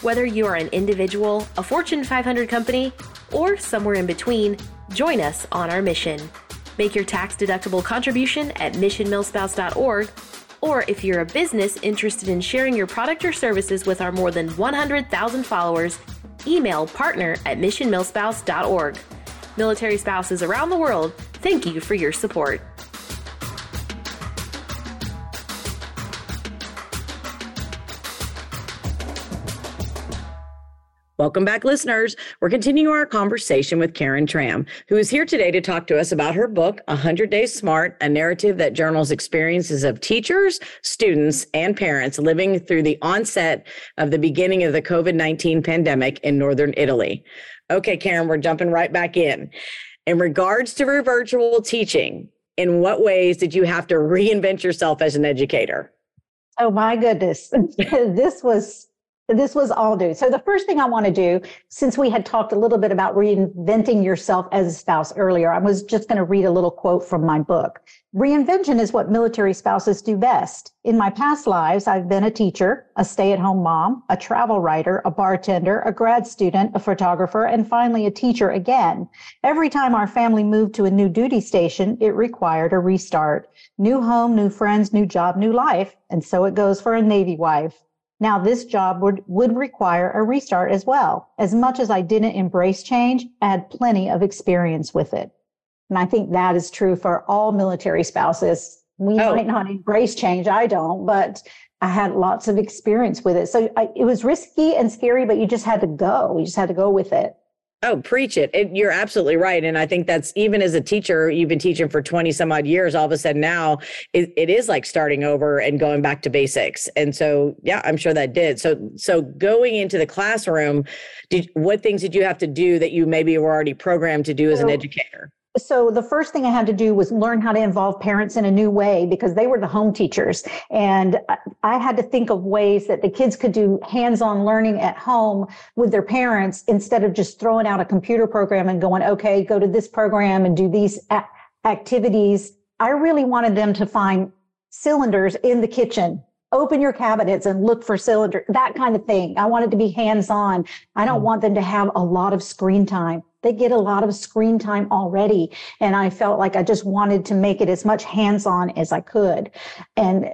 Whether you are an individual, a Fortune 500 company, or somewhere in between, join us on our mission. Make your tax deductible contribution at missionmilspouse.org, or if you're a business interested in sharing your product or services with our more than 100,000 followers, email partner at missionmilspouse.org. Military spouses around the world, thank you for your support. Welcome back, listeners. We're continuing our conversation with Karin Tramm, who is here today to talk to us about her book, 100 Days Smart, a narrative that journals experiences of teachers, students, and parents living through the onset of the beginning of the COVID 19 pandemic in Northern Italy. Okay, Karin, we're jumping right back in. In regards to virtual teaching, in what ways did you have to reinvent yourself as an educator? Oh my goodness. this was this was all new. So the first thing I want to do, since we had talked a little bit about reinventing yourself as a spouse earlier, I was just going to read a little quote from my book. Reinvention is what military spouses do best. In my past lives, I've been a teacher, a stay-at-home mom, a travel writer, a bartender, a grad student, a photographer, and finally a teacher again. Every time our family moved to a new duty station, it required a restart. New home, new friends, new job, new life. And so it goes for a Navy wife. Now, this job would, would require a restart as well. As much as I didn't embrace change, I had plenty of experience with it. And I think that is true for all military spouses. We oh. might not embrace change. I don't, but I had lots of experience with it. So I, it was risky and scary, but you just had to go. You just had to go with it. Oh, preach it. it. You're absolutely right. And I think that's even as a teacher, you've been teaching for 20 some odd years. All of a sudden now it, it is like starting over and going back to basics. And so, yeah, I'm sure that did. So, so going into the classroom, did what things did you have to do that you maybe were already programmed to do as an educator? So the first thing I had to do was learn how to involve parents in a new way because they were the home teachers. And I had to think of ways that the kids could do hands-on learning at home with their parents instead of just throwing out a computer program and going, okay, go to this program and do these activities. I really wanted them to find cylinders in the kitchen open your cabinets and look for cylinder that kind of thing i wanted it to be hands on i don't mm. want them to have a lot of screen time they get a lot of screen time already. And I felt like I just wanted to make it as much hands on as I could. And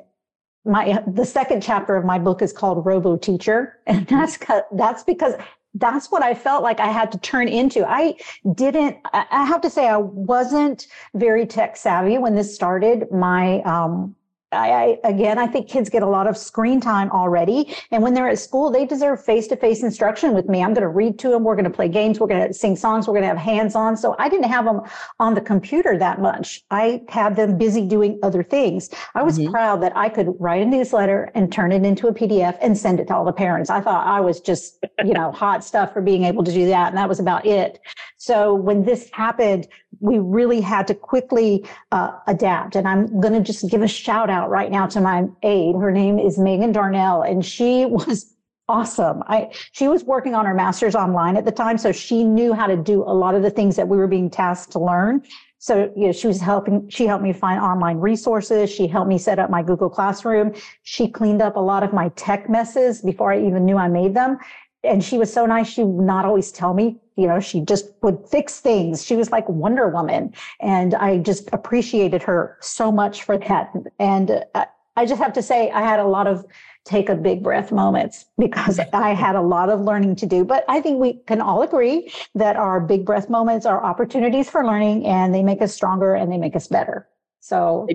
my the second chapter of my book is called Robo Teacher, and that's that's because that's what I felt like I had to turn into. I didn't. I have to say I wasn't very tech savvy when this started. My um, I, I, again, I think kids get a lot of screen time already. And when they're at school, they deserve face to face instruction with me. I'm going to read to them. We're going to play games. We're going to sing songs. We're going to have hands on. So I didn't have them on the computer that much. I had them busy doing other things. I was mm-hmm. proud that I could write a newsletter and turn it into a PDF and send it to all the parents. I thought I was just, you know, hot stuff for being able to do that. And that was about it. So when this happened, we really had to quickly uh, adapt. And I'm going to just give a shout out right now to my aide. Her name is Megan Darnell, and she was awesome. I she was working on her master's online at the time, so she knew how to do a lot of the things that we were being tasked to learn. So, you know, she was helping, she helped me find online resources. She helped me set up my Google Classroom. She cleaned up a lot of my tech messes before I even knew I made them and she was so nice. She would not always tell me, you know, she just would fix things. She was like Wonder Woman. And I just appreciated her so much for that. And I just have to say, I had a lot of take a big breath moments because I had a lot of learning to do. But I think we can all agree that our big breath moments are opportunities for learning and they make us stronger and they make us better. So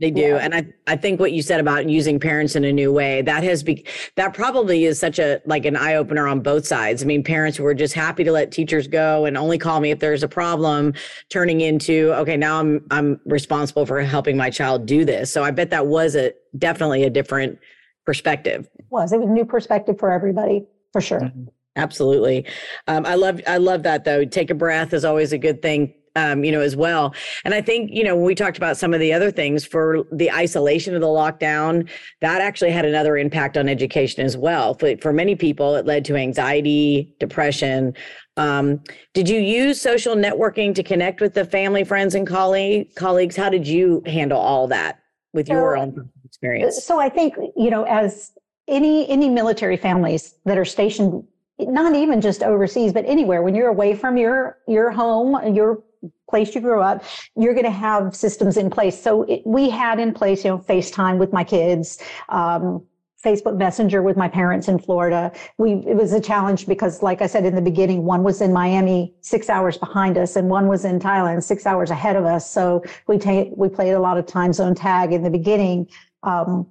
they do. Yeah. And I, I think what you said about using parents in a new way, that has be that probably is such a like an eye opener on both sides. I mean, parents who are just happy to let teachers go and only call me if there's a problem, turning into, okay, now I'm I'm responsible for helping my child do this. So I bet that was a definitely a different perspective. It was. It was a new perspective for everybody, for sure. Mm-hmm. Absolutely. Um, I love I love that though. Take a breath is always a good thing um, you know, as well. And I think, you know, when we talked about some of the other things for the isolation of the lockdown, that actually had another impact on education as well. For, for many people, it led to anxiety, depression. Um, did you use social networking to connect with the family, friends, and colleague, colleagues? How did you handle all that with so, your own experience? So I think, you know, as any any military families that are stationed not even just overseas but anywhere when you're away from your your home your place you grew up, you're going to have systems in place. So it, we had in place, you know, FaceTime with my kids, um, Facebook Messenger with my parents in Florida. We it was a challenge because, like I said in the beginning, one was in Miami, six hours behind us, and one was in Thailand, six hours ahead of us. So we ta- we played a lot of time zone tag in the beginning, um,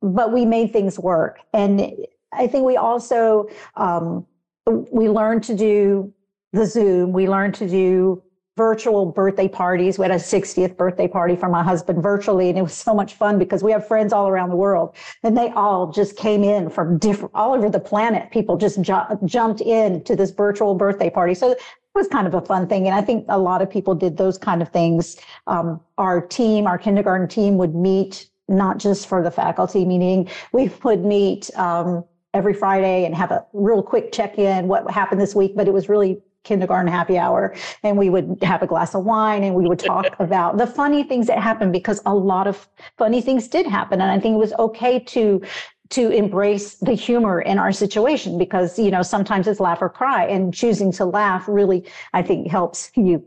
but we made things work. And I think we also um, we learned to do the Zoom. We learned to do virtual birthday parties. We had a 60th birthday party for my husband virtually, and it was so much fun because we have friends all around the world, and they all just came in from different all over the planet. People just ju- jumped in to this virtual birthday party. So it was kind of a fun thing, and I think a lot of people did those kind of things. Um, our team, our kindergarten team, would meet not just for the faculty meeting. We would meet. Um, every Friday and have a real quick check in what happened this week, but it was really kindergarten happy hour and we would have a glass of wine and we would talk about the funny things that happened because a lot of funny things did happen. And i think it was okay to to embrace the humor in our situation because you know sometimes it's laugh or cry and choosing to laugh really i think helps you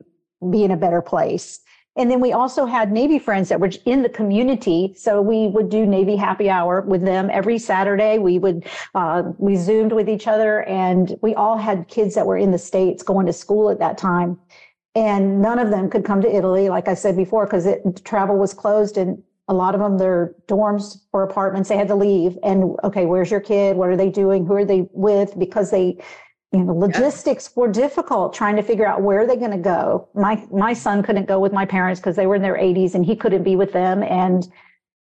be in a better place and then we also had Navy friends that were in the community. So we would do Navy happy hour with them every Saturday. We would, uh, we Zoomed with each other and we all had kids that were in the States going to school at that time. And none of them could come to Italy, like I said before, because travel was closed and a lot of them, their dorms or apartments, they had to leave. And okay, where's your kid? What are they doing? Who are they with? Because they, you know logistics yeah. were difficult trying to figure out where they're going to go. My my son couldn't go with my parents because they were in their 80s and he couldn't be with them. And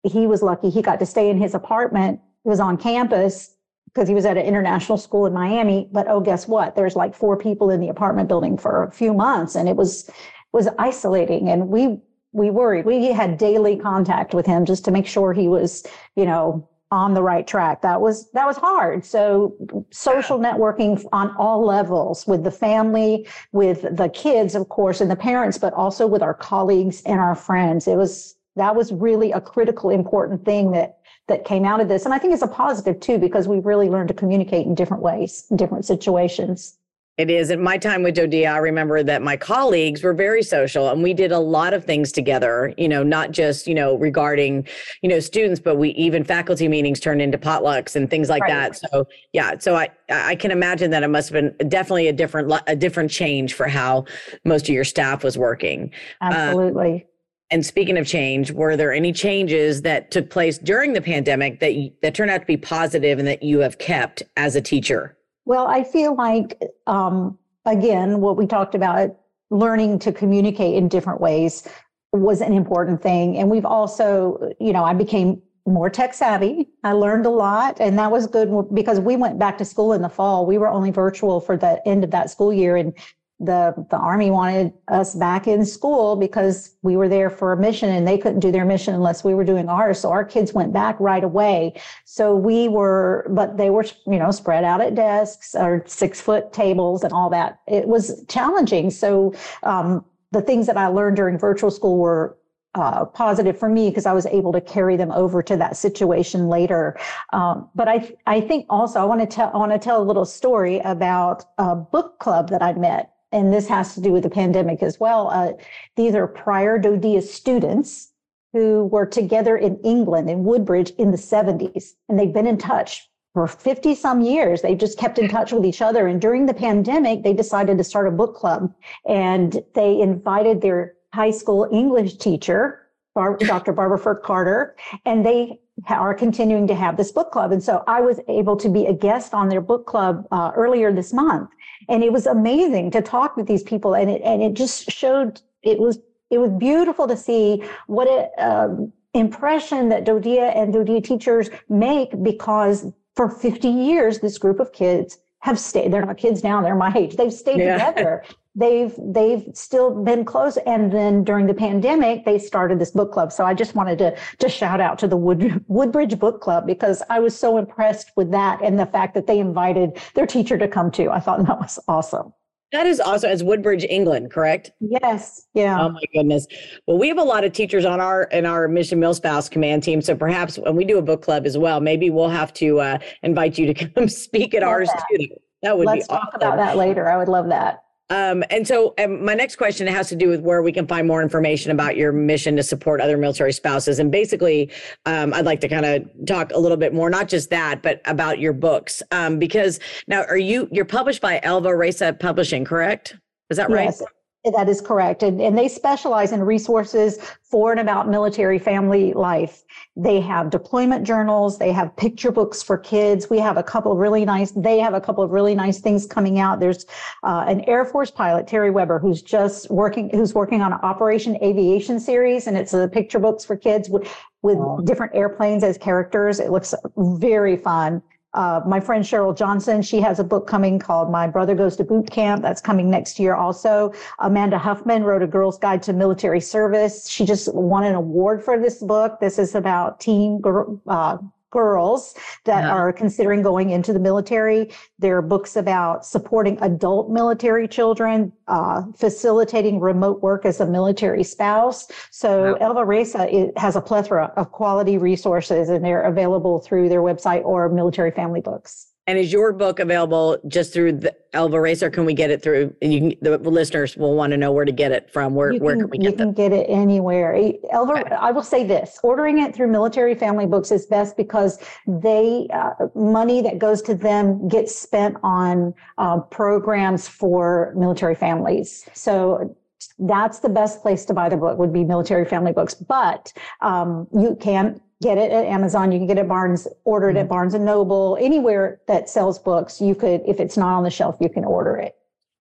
he was lucky he got to stay in his apartment. He was on campus because he was at an international school in miami. But oh guess what? There's like four people in the apartment building for a few months and it was was isolating. And we we worried. We had daily contact with him just to make sure he was you know on the right track. That was that was hard. So social networking on all levels with the family, with the kids, of course, and the parents, but also with our colleagues and our friends. It was that was really a critical, important thing that that came out of this. And I think it's a positive too, because we really learned to communicate in different ways, in different situations. It is. At my time with DoDEA, I remember that my colleagues were very social and we did a lot of things together, you know, not just, you know, regarding, you know, students, but we even faculty meetings turned into potlucks and things like right. that. So yeah, so I, I can imagine that it must have been definitely a different, a different change for how most of your staff was working. Uh, Absolutely. And speaking of change, were there any changes that took place during the pandemic that, that turned out to be positive and that you have kept as a teacher? Well, I feel like, um, again, what we talked about, learning to communicate in different ways was an important thing. And we've also, you know, I became more tech savvy. I learned a lot, and that was good because we went back to school in the fall. We were only virtual for the end of that school year, and the the army wanted us back in school because we were there for a mission and they couldn't do their mission unless we were doing ours. So our kids went back right away. So we were but they were you know spread out at desks or six foot tables and all that. It was challenging. So um, the things that i learned during virtual school were uh, positive for me because I was able to carry them over to that situation later. Um, but I, I think also I want to tell I want to tell a little story about a book club that I met and this has to do with the pandemic as well. Uh, these are prior DoDEA students who were together in England in Woodbridge in the 70s, and they've been in touch for 50 some years. They just kept in touch with each other. And during the pandemic, they decided to start a book club and they invited their high school English teacher, Dr. Barbara Furk Carter, and they are continuing to have this book club. And so I was able to be a guest on their book club uh, earlier this month. And it was amazing to talk with these people. And it, and it just showed, it was, it was beautiful to see what an um, impression that DoDEA and DoDEA teachers make because for 50 years, this group of kids have stayed. They're not kids now; they're my age. They've stayed yeah. together. They've they've still been close. And then during the pandemic, they started this book club. So I just wanted to to shout out to the Wood, Woodbridge Book Club because I was so impressed with that and the fact that they invited their teacher to come too. I thought that was awesome. That is also as Woodbridge, England, correct? Yes. Yeah. Oh my goodness. Well, we have a lot of teachers on our in our Mission Milspouse command team. So perhaps when we do a book club as well, maybe we'll have to uh, invite you to come speak at love ours that. too. That would Let's be talk awesome. about that later. I would love that. Um, and so, um, my next question has to do with where we can find more information about your mission to support other military spouses. And basically, um, I'd like to kind of talk a little bit more, not just that, but about your books. Um, because now, are you you're published by Elva Resa Publishing, correct? Is that right? Yes. That is correct. And, and they specialize in resources for and about military family life. They have deployment journals. They have picture books for kids. We have a couple of really nice, they have a couple of really nice things coming out. There's uh, an Air Force pilot, Terry Weber, who's just working, who's working on an Operation Aviation series. And it's the picture books for kids with, with different airplanes as characters. It looks very fun. Uh, my friend Cheryl Johnson, she has a book coming called My Brother Goes to Boot Camp. That's coming next year also. Amanda Huffman wrote A Girl's Guide to Military Service. She just won an award for this book. This is about teen uh, girls that yeah. are considering going into the military. There are books about supporting adult military children, uh, facilitating remote work as a military spouse. So. Elva Resa has a plethora of quality resources and they're available through their website or military family books. And is your book available just through the Elva Resa? Can we get it through? You can, the listeners will want to know where to get it from. Where can, where can we get it? You can get it anywhere. Elva, okay. I will say this: ordering it through Military Family Books is best because they uh, money that goes to them gets spent on uh, programs for military families. So that's the best place to buy the book would be military family books but um, you can get it at Amazon. You can get it at Barnes, order it mm-hmm. at Barnes and Noble, anywhere that sells books. You could, if it's not on the shelf, you can order it.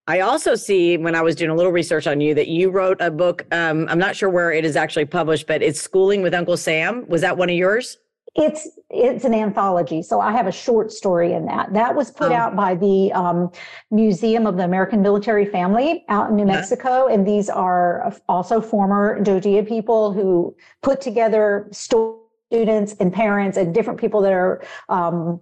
I also see when I was doing a little research on you that you wrote a book. Um, I'm not sure where it is actually published, but it's Schooling with Uncle Sam. Was that one of yours? It's it's an anthology, so I have a short story in that. That was put oh. out by the um, Museum of the American Military Family out in New Mexico, and these are also former DoDEA people who put together stories students and parents and different people that are um,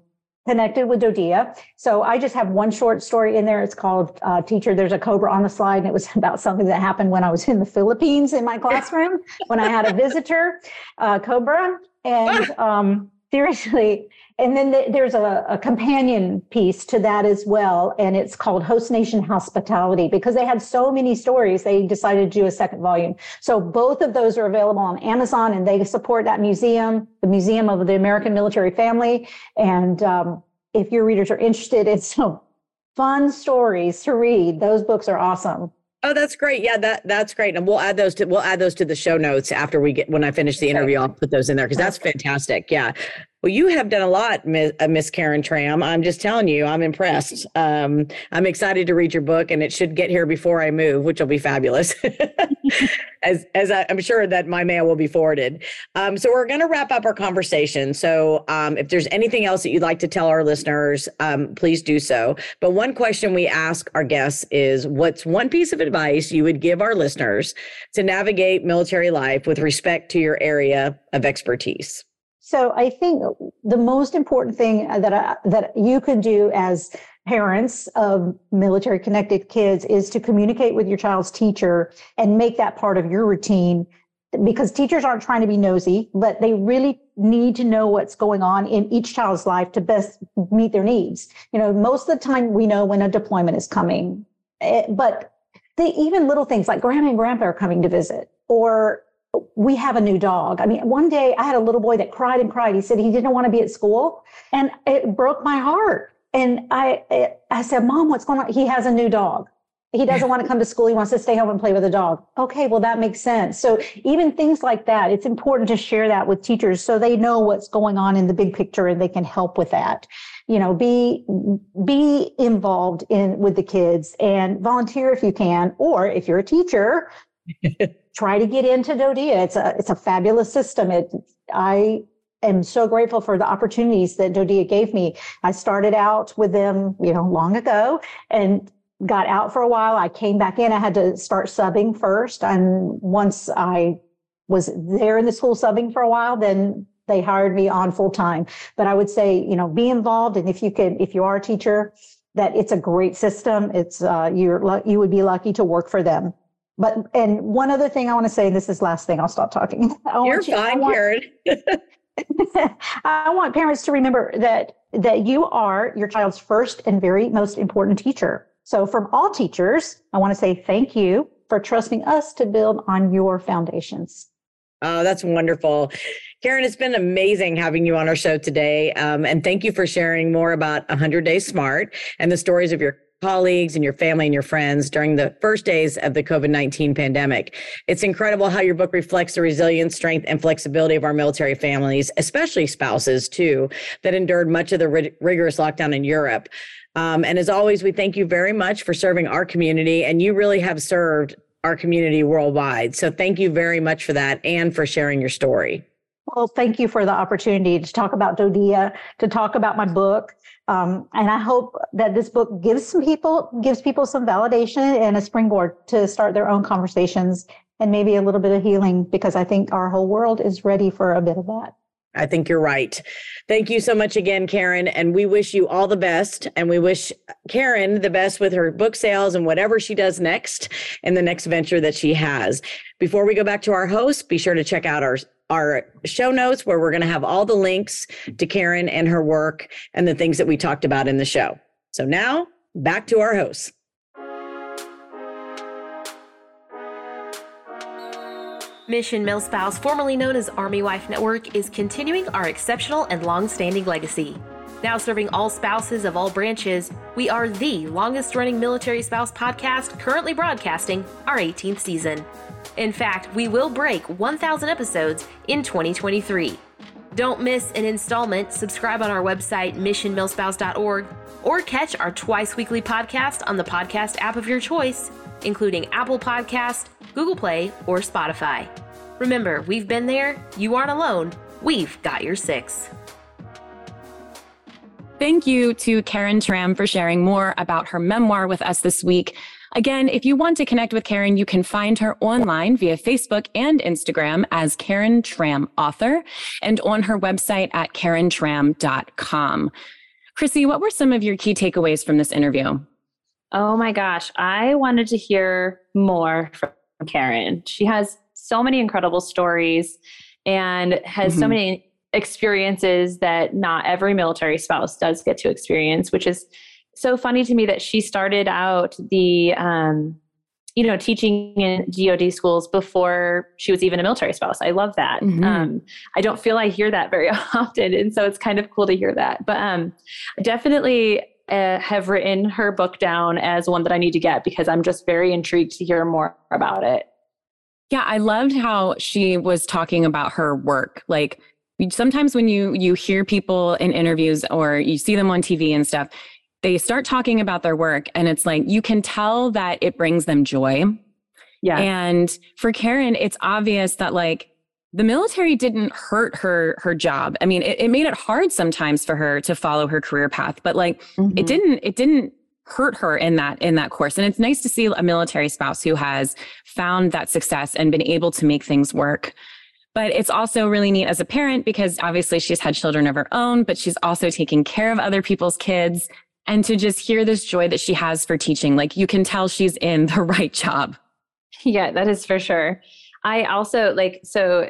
connected with DoDEA. So I just have one short story in there. It's called uh, Teacher, There's a Cobra on the Slide. And it was about something that happened when I was in the Philippines in my classroom when I had a visitor, uh, Cobra. And um, seriously, and then the, there's a, a, companion piece to that as well. And it's called Host Nation Hospitality because they had so many stories, they decided to do a second volume. So both of those are available on Amazon and they support that museum, the Museum of the American Military Family. And um, if your readers are interested in some fun stories to read, those books are awesome. Oh, that's great. Yeah, that that's great. And we'll add those to we'll add those to the show notes after we get when I finish the interview. I'll put those in there because that's fantastic. Yeah. Well, you have done a lot, Miss, uh, Miss Karin Tramm. I'm just telling you, I'm impressed. Um, I'm excited to read your book, and it should get here before I move, which will be fabulous. as as I, am sure that my mail will be forwarded. Um, so we're going to wrap up our conversation. So um, if there's anything else that you'd like to tell our listeners, um, please do so. But one question we ask our guests is, what's one piece of advice you would give our listeners to navigate military life with respect to your area of expertise? So I think the most important thing that I, that you can do as parents of military connected kids is to communicate with your child's teacher and make that part of your routine because teachers aren't trying to be nosy, but they really need to know what's going on in each child's life to best meet their needs. You know, most of the time we know when a deployment is coming, eh, but they, even little things like grandma and grandpa are coming to visit or we have a new dog. I mean, one day I had a little boy that cried and cried. He said he didn't want to be at school, and it broke my heart. And I, I said, "Mom, what's going on?" He has a new dog. He doesn't want to come to school. He wants to stay home and play with the dog. Okay, well that makes sense. So even things like that, it's important to share that with teachers so they know what's going on in the big picture and they can help with that. You know, be be involved in with the kids and volunteer if you can, or if you're a teacher, try to get into DoDEA. It's a it's a fabulous system. It I am so grateful for the opportunities that DoDEA gave me. I started out with them, you know, long ago and got out for a while. I came back in. I had to start subbing first. And once I was there in the school subbing for a while, then they hired me on full time. But I would say, you know, be involved. And if you can, if you are a teacher, that it's a great system. It's, uh, you're, you would be lucky to work for them. But and one other thing I want to say, this is last thing, I'll stop talking. You're you, fine, want, Karin. I want parents to remember that that you are your child's first and very most important teacher. So from all teachers, I want to say thank you for trusting us to build on your foundations. Oh, that's wonderful. Karin, it's been amazing having you on our show today. Um, and thank you for sharing more about 100 Days Smart and the stories of your colleagues and your family and your friends during the first days of the COVID 19 pandemic. It's incredible how your book reflects the resilience, strength, and flexibility of our military families, especially spouses, too, that endured much of the rig- rigorous lockdown in Europe. Um, and as always, we thank you very much for serving our community, and you really have served our community worldwide. So thank you very much for that and for sharing your story. Well, thank you for the opportunity to talk about DoDEA, to talk about my book. Um, and I hope that this book gives some people gives people some validation and a springboard to start their own conversations and maybe a little bit of healing because I think our whole world is ready for a bit of that. I think you're right. Thank you so much again, Karin. And we wish you all the best. And we wish Karin the best with her book sales and whatever she does next in the next venture that she has. Before we go back to our host, be sure to check out our our show notes where we're going to have all the links to Karin and her work and the things that we talked about in the show. So now back to our hosts. Mission MilSpouse, formerly known as Army Wife Network, is continuing our exceptional and long standing legacy. Now serving all spouses of all branches, we are the longest running military spouse podcast currently broadcasting our 18th season. In fact, we will break 1,000 episodes in 2023. Don't miss an installment. Subscribe on our website, missionmilspouse.org, or catch our twice weekly podcast on the podcast app of your choice, including Apple Podcast, Google Play, or Spotify. Remember, we've been there, you aren't alone, we've got your six. Thank you to Karin Tramm for sharing more about her memoir with us this week. Again, if you want to connect with Karin, you can find her online via Facebook and Instagram as Karin Tramm Author and on her website at karintramm.com. Chrissy, what were some of your key takeaways from this interview? Oh my gosh, I wanted to hear more from Karin. She has so many incredible stories and has mm-hmm. so many experiences that not every military spouse does get to experience, which is so funny to me that she started out the um, you know teaching in DoD schools before she was even a military spouse. I love that. Mm-hmm. Um, I don't feel I hear that very often, and so it's kind of cool to hear that. But um, definitely uh, have written her book down as one that I need to get because I'm just very intrigued to hear more about it. Yeah, I loved how she was talking about her work. Like sometimes when you you hear people in interviews or you see them on TV and stuff, they start talking about their work and it's like you can tell that it brings them joy. Yeah. And for Karin, it's obvious that like the military didn't hurt her her job. I mean, it, it made it hard sometimes for her to follow her career path, but like mm-hmm. it didn't it didn't hurt her in that in that course. And it's nice to see a military spouse who has found that success and been able to make things work. But it's also really neat as a parent because obviously she's had children of her own, but she's also taking care of other people's kids. And to just hear this joy that she has for teaching like you can tell she's in the right job. Yeah that is for sure. I also like so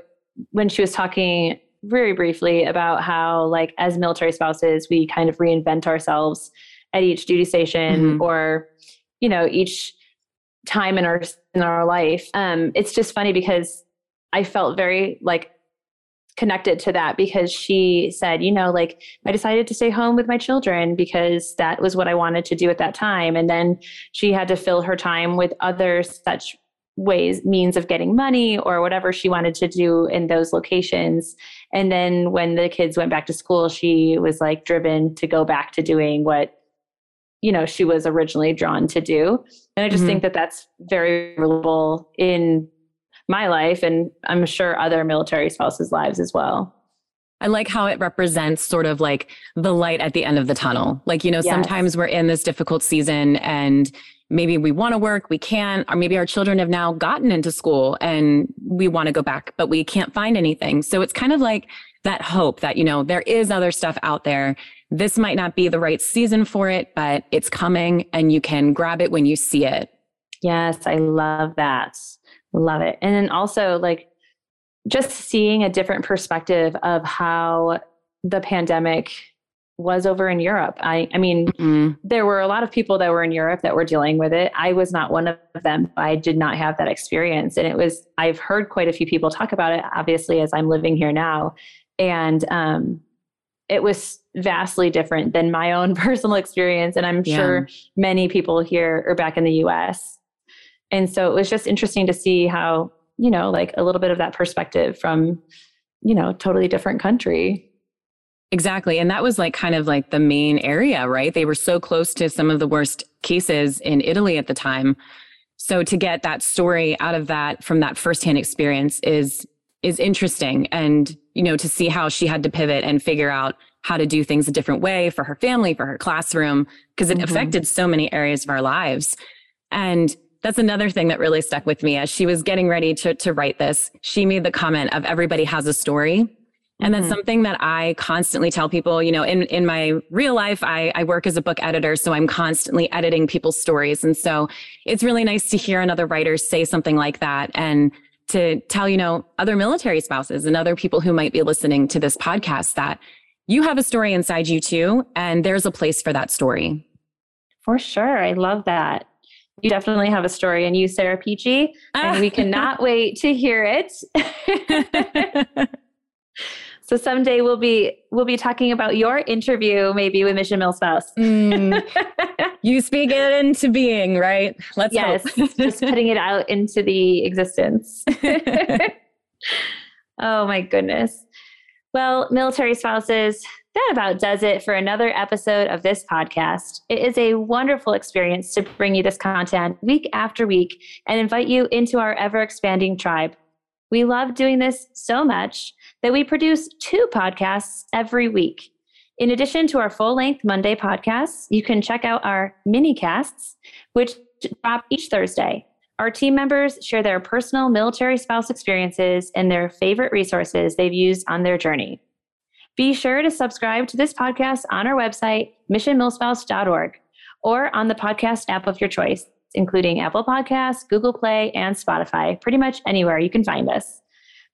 when she was talking very briefly about how like as military spouses we kind of reinvent ourselves at each duty station mm-hmm. or you know each time in our in our life. Um it's just funny because i felt very like connected to that because she said, you know, like I decided to stay home with my children because that was what I wanted to do at that time. And then she had to fill her time with other such ways, means of getting money or whatever she wanted to do in those locations. And then when the kids went back to school, she was like driven to go back to doing what you know she was originally drawn to do and i just mm-hmm. think that that's very relatable in my life and I'm sure other military spouses' lives as well. I like how it represents sort of like the light at the end of the tunnel. Like, you know, yes. sometimes we're in this difficult season and maybe we want to work, we can't, or maybe our children have now gotten into school and we want to go back, but we can't find anything. So it's kind of like that hope that, you know, there is other stuff out there. This might not be the right season for it, but it's coming and you can grab it when you see it. Yes, I love that. Love it. And then also like just seeing a different perspective of how the pandemic was over in Europe. I I mean, mm-hmm. there were a lot of people that were in Europe that were dealing with it. I was not one of them. I did not have that experience. And it was I've heard quite a few people talk about it, obviously, as I'm living here now. And um it was vastly different than my own personal experience. And I'm yeah. sure many people here are back in the US. And so it was just interesting to see how, you know, like a little bit of that perspective from, you know, totally different country. Exactly. And that was like kind of like the main area, right? They were so close to some of the worst cases in Italy at the time. So to get that story out of that from that firsthand experience is is interesting and you know to see how she had to pivot and figure out how to do things a different way for her family for her classroom because it mm-hmm. affected so many areas of our lives and that's another thing that really stuck with me as she was getting ready to, to write this she made the comment of everybody has a story and that's mm-hmm. something that I constantly tell people, you know, in, in my real life, I, I work as a book editor. So I'm constantly editing people's stories. And so it's really nice to hear another writer say something like that and to tell, you know, other military spouses and other people who might be listening to this podcast that you have a story inside you too. And there's a place for that story. For sure. I love that. You definitely have a story and you, Sarah Peachy, and we cannot wait to hear it. So someday we'll be we'll be talking about your interview, maybe with Mission Milspouse. Mm. you speak it into being, right? Let's yes, just putting it out into the existence. oh my goodness. Well, military spouses, that about does it for another episode of this podcast. It is a wonderful experience to bring you this content week after week and invite you into our ever expanding tribe. We love doing this so much that we produce two podcasts every week. In addition to our full length Monday podcasts, you can check out our mini casts, which drop each Thursday. Our team members share their personal military spouse experiences and their favorite resources they've used on their journey. Be sure to subscribe to this podcast on our website, missionmilspouse.org, or on the podcast app of your choice, including Apple Podcasts, Google Play, and Spotify, pretty much anywhere you can find us.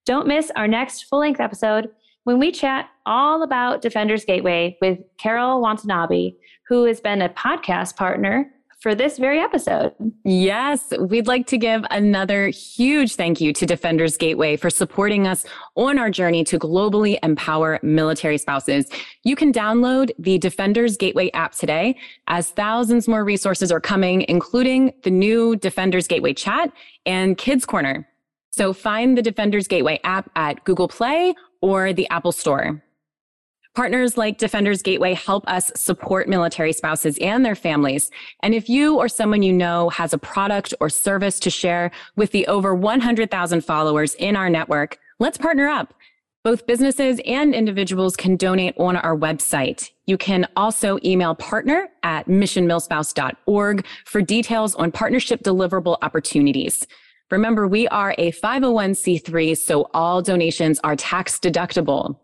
Don't miss our next full length episode when we chat all about Defenders Gateway with Carol Watanabe, who has been a podcast partner for this very episode. Yes, we'd like to give another huge thank you to Defenders Gateway for supporting us on our journey to globally empower military spouses. You can download the Defenders Gateway app today as thousands more resources are coming, including the new Defenders Gateway chat and Kids Corner. So find the Defenders Gateway app at Google Play or the Apple Store. Partners like Defenders Gateway help us support military spouses and their families. And if you or someone you know has a product or service to share with the over 100,000 followers in our network, let's partner up. Both businesses and individuals can donate on our website. You can also email partner at missionmilspouse.org for details on partnership deliverable opportunities. Remember, we are a 501c3, so all donations are tax deductible.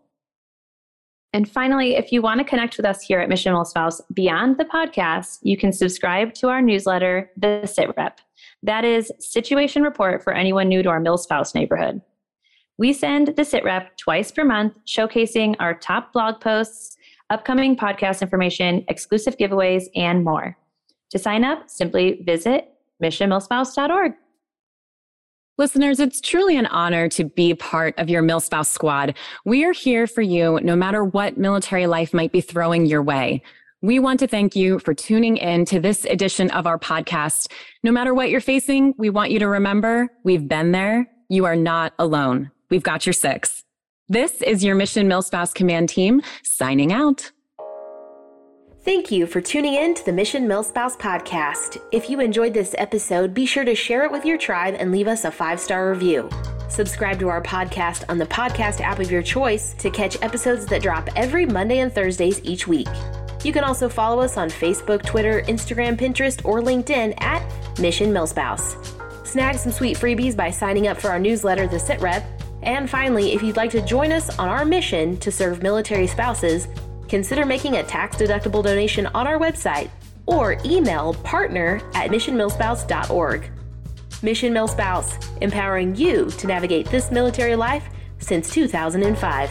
And finally, if you want to connect with us here at Mission Milspouse beyond the podcast, you can subscribe to our newsletter, The Sit Rep. That is situation report for anyone new to our MilSpouse neighborhood. We send the Sit Rep twice per month, showcasing our top blog posts, upcoming podcast information, exclusive giveaways, and more. To sign up, simply visit missionmilspouse.org. Listeners, it's truly an honor to be part of your MilSpouse squad. We are here for you no matter what military life might be throwing your way. We want to thank you for tuning in to this edition of our podcast. No matter what you're facing, we want you to remember we've been there. You are not alone. We've got your six. This is your Mission MilSpouse Command Team signing out. Thank you for tuning in to the Mission MilSpouse podcast. If you enjoyed this episode, be sure to share it with your tribe and leave us a five star review. Subscribe to our podcast on the podcast app of your choice to catch episodes that drop every Monday and Thursdays each week. You can also follow us on Facebook, Twitter, Instagram, Pinterest, or LinkedIn at Mission MilSpouse. Snag some sweet freebies by signing up for our newsletter, The Sit Rep. And finally, if you'd like to join us on our mission to serve military spouses, consider making a tax deductible donation on our website or email partner at missionmilspouse.org. Mission MilSpouse, empowering you to navigate this military life since 2005.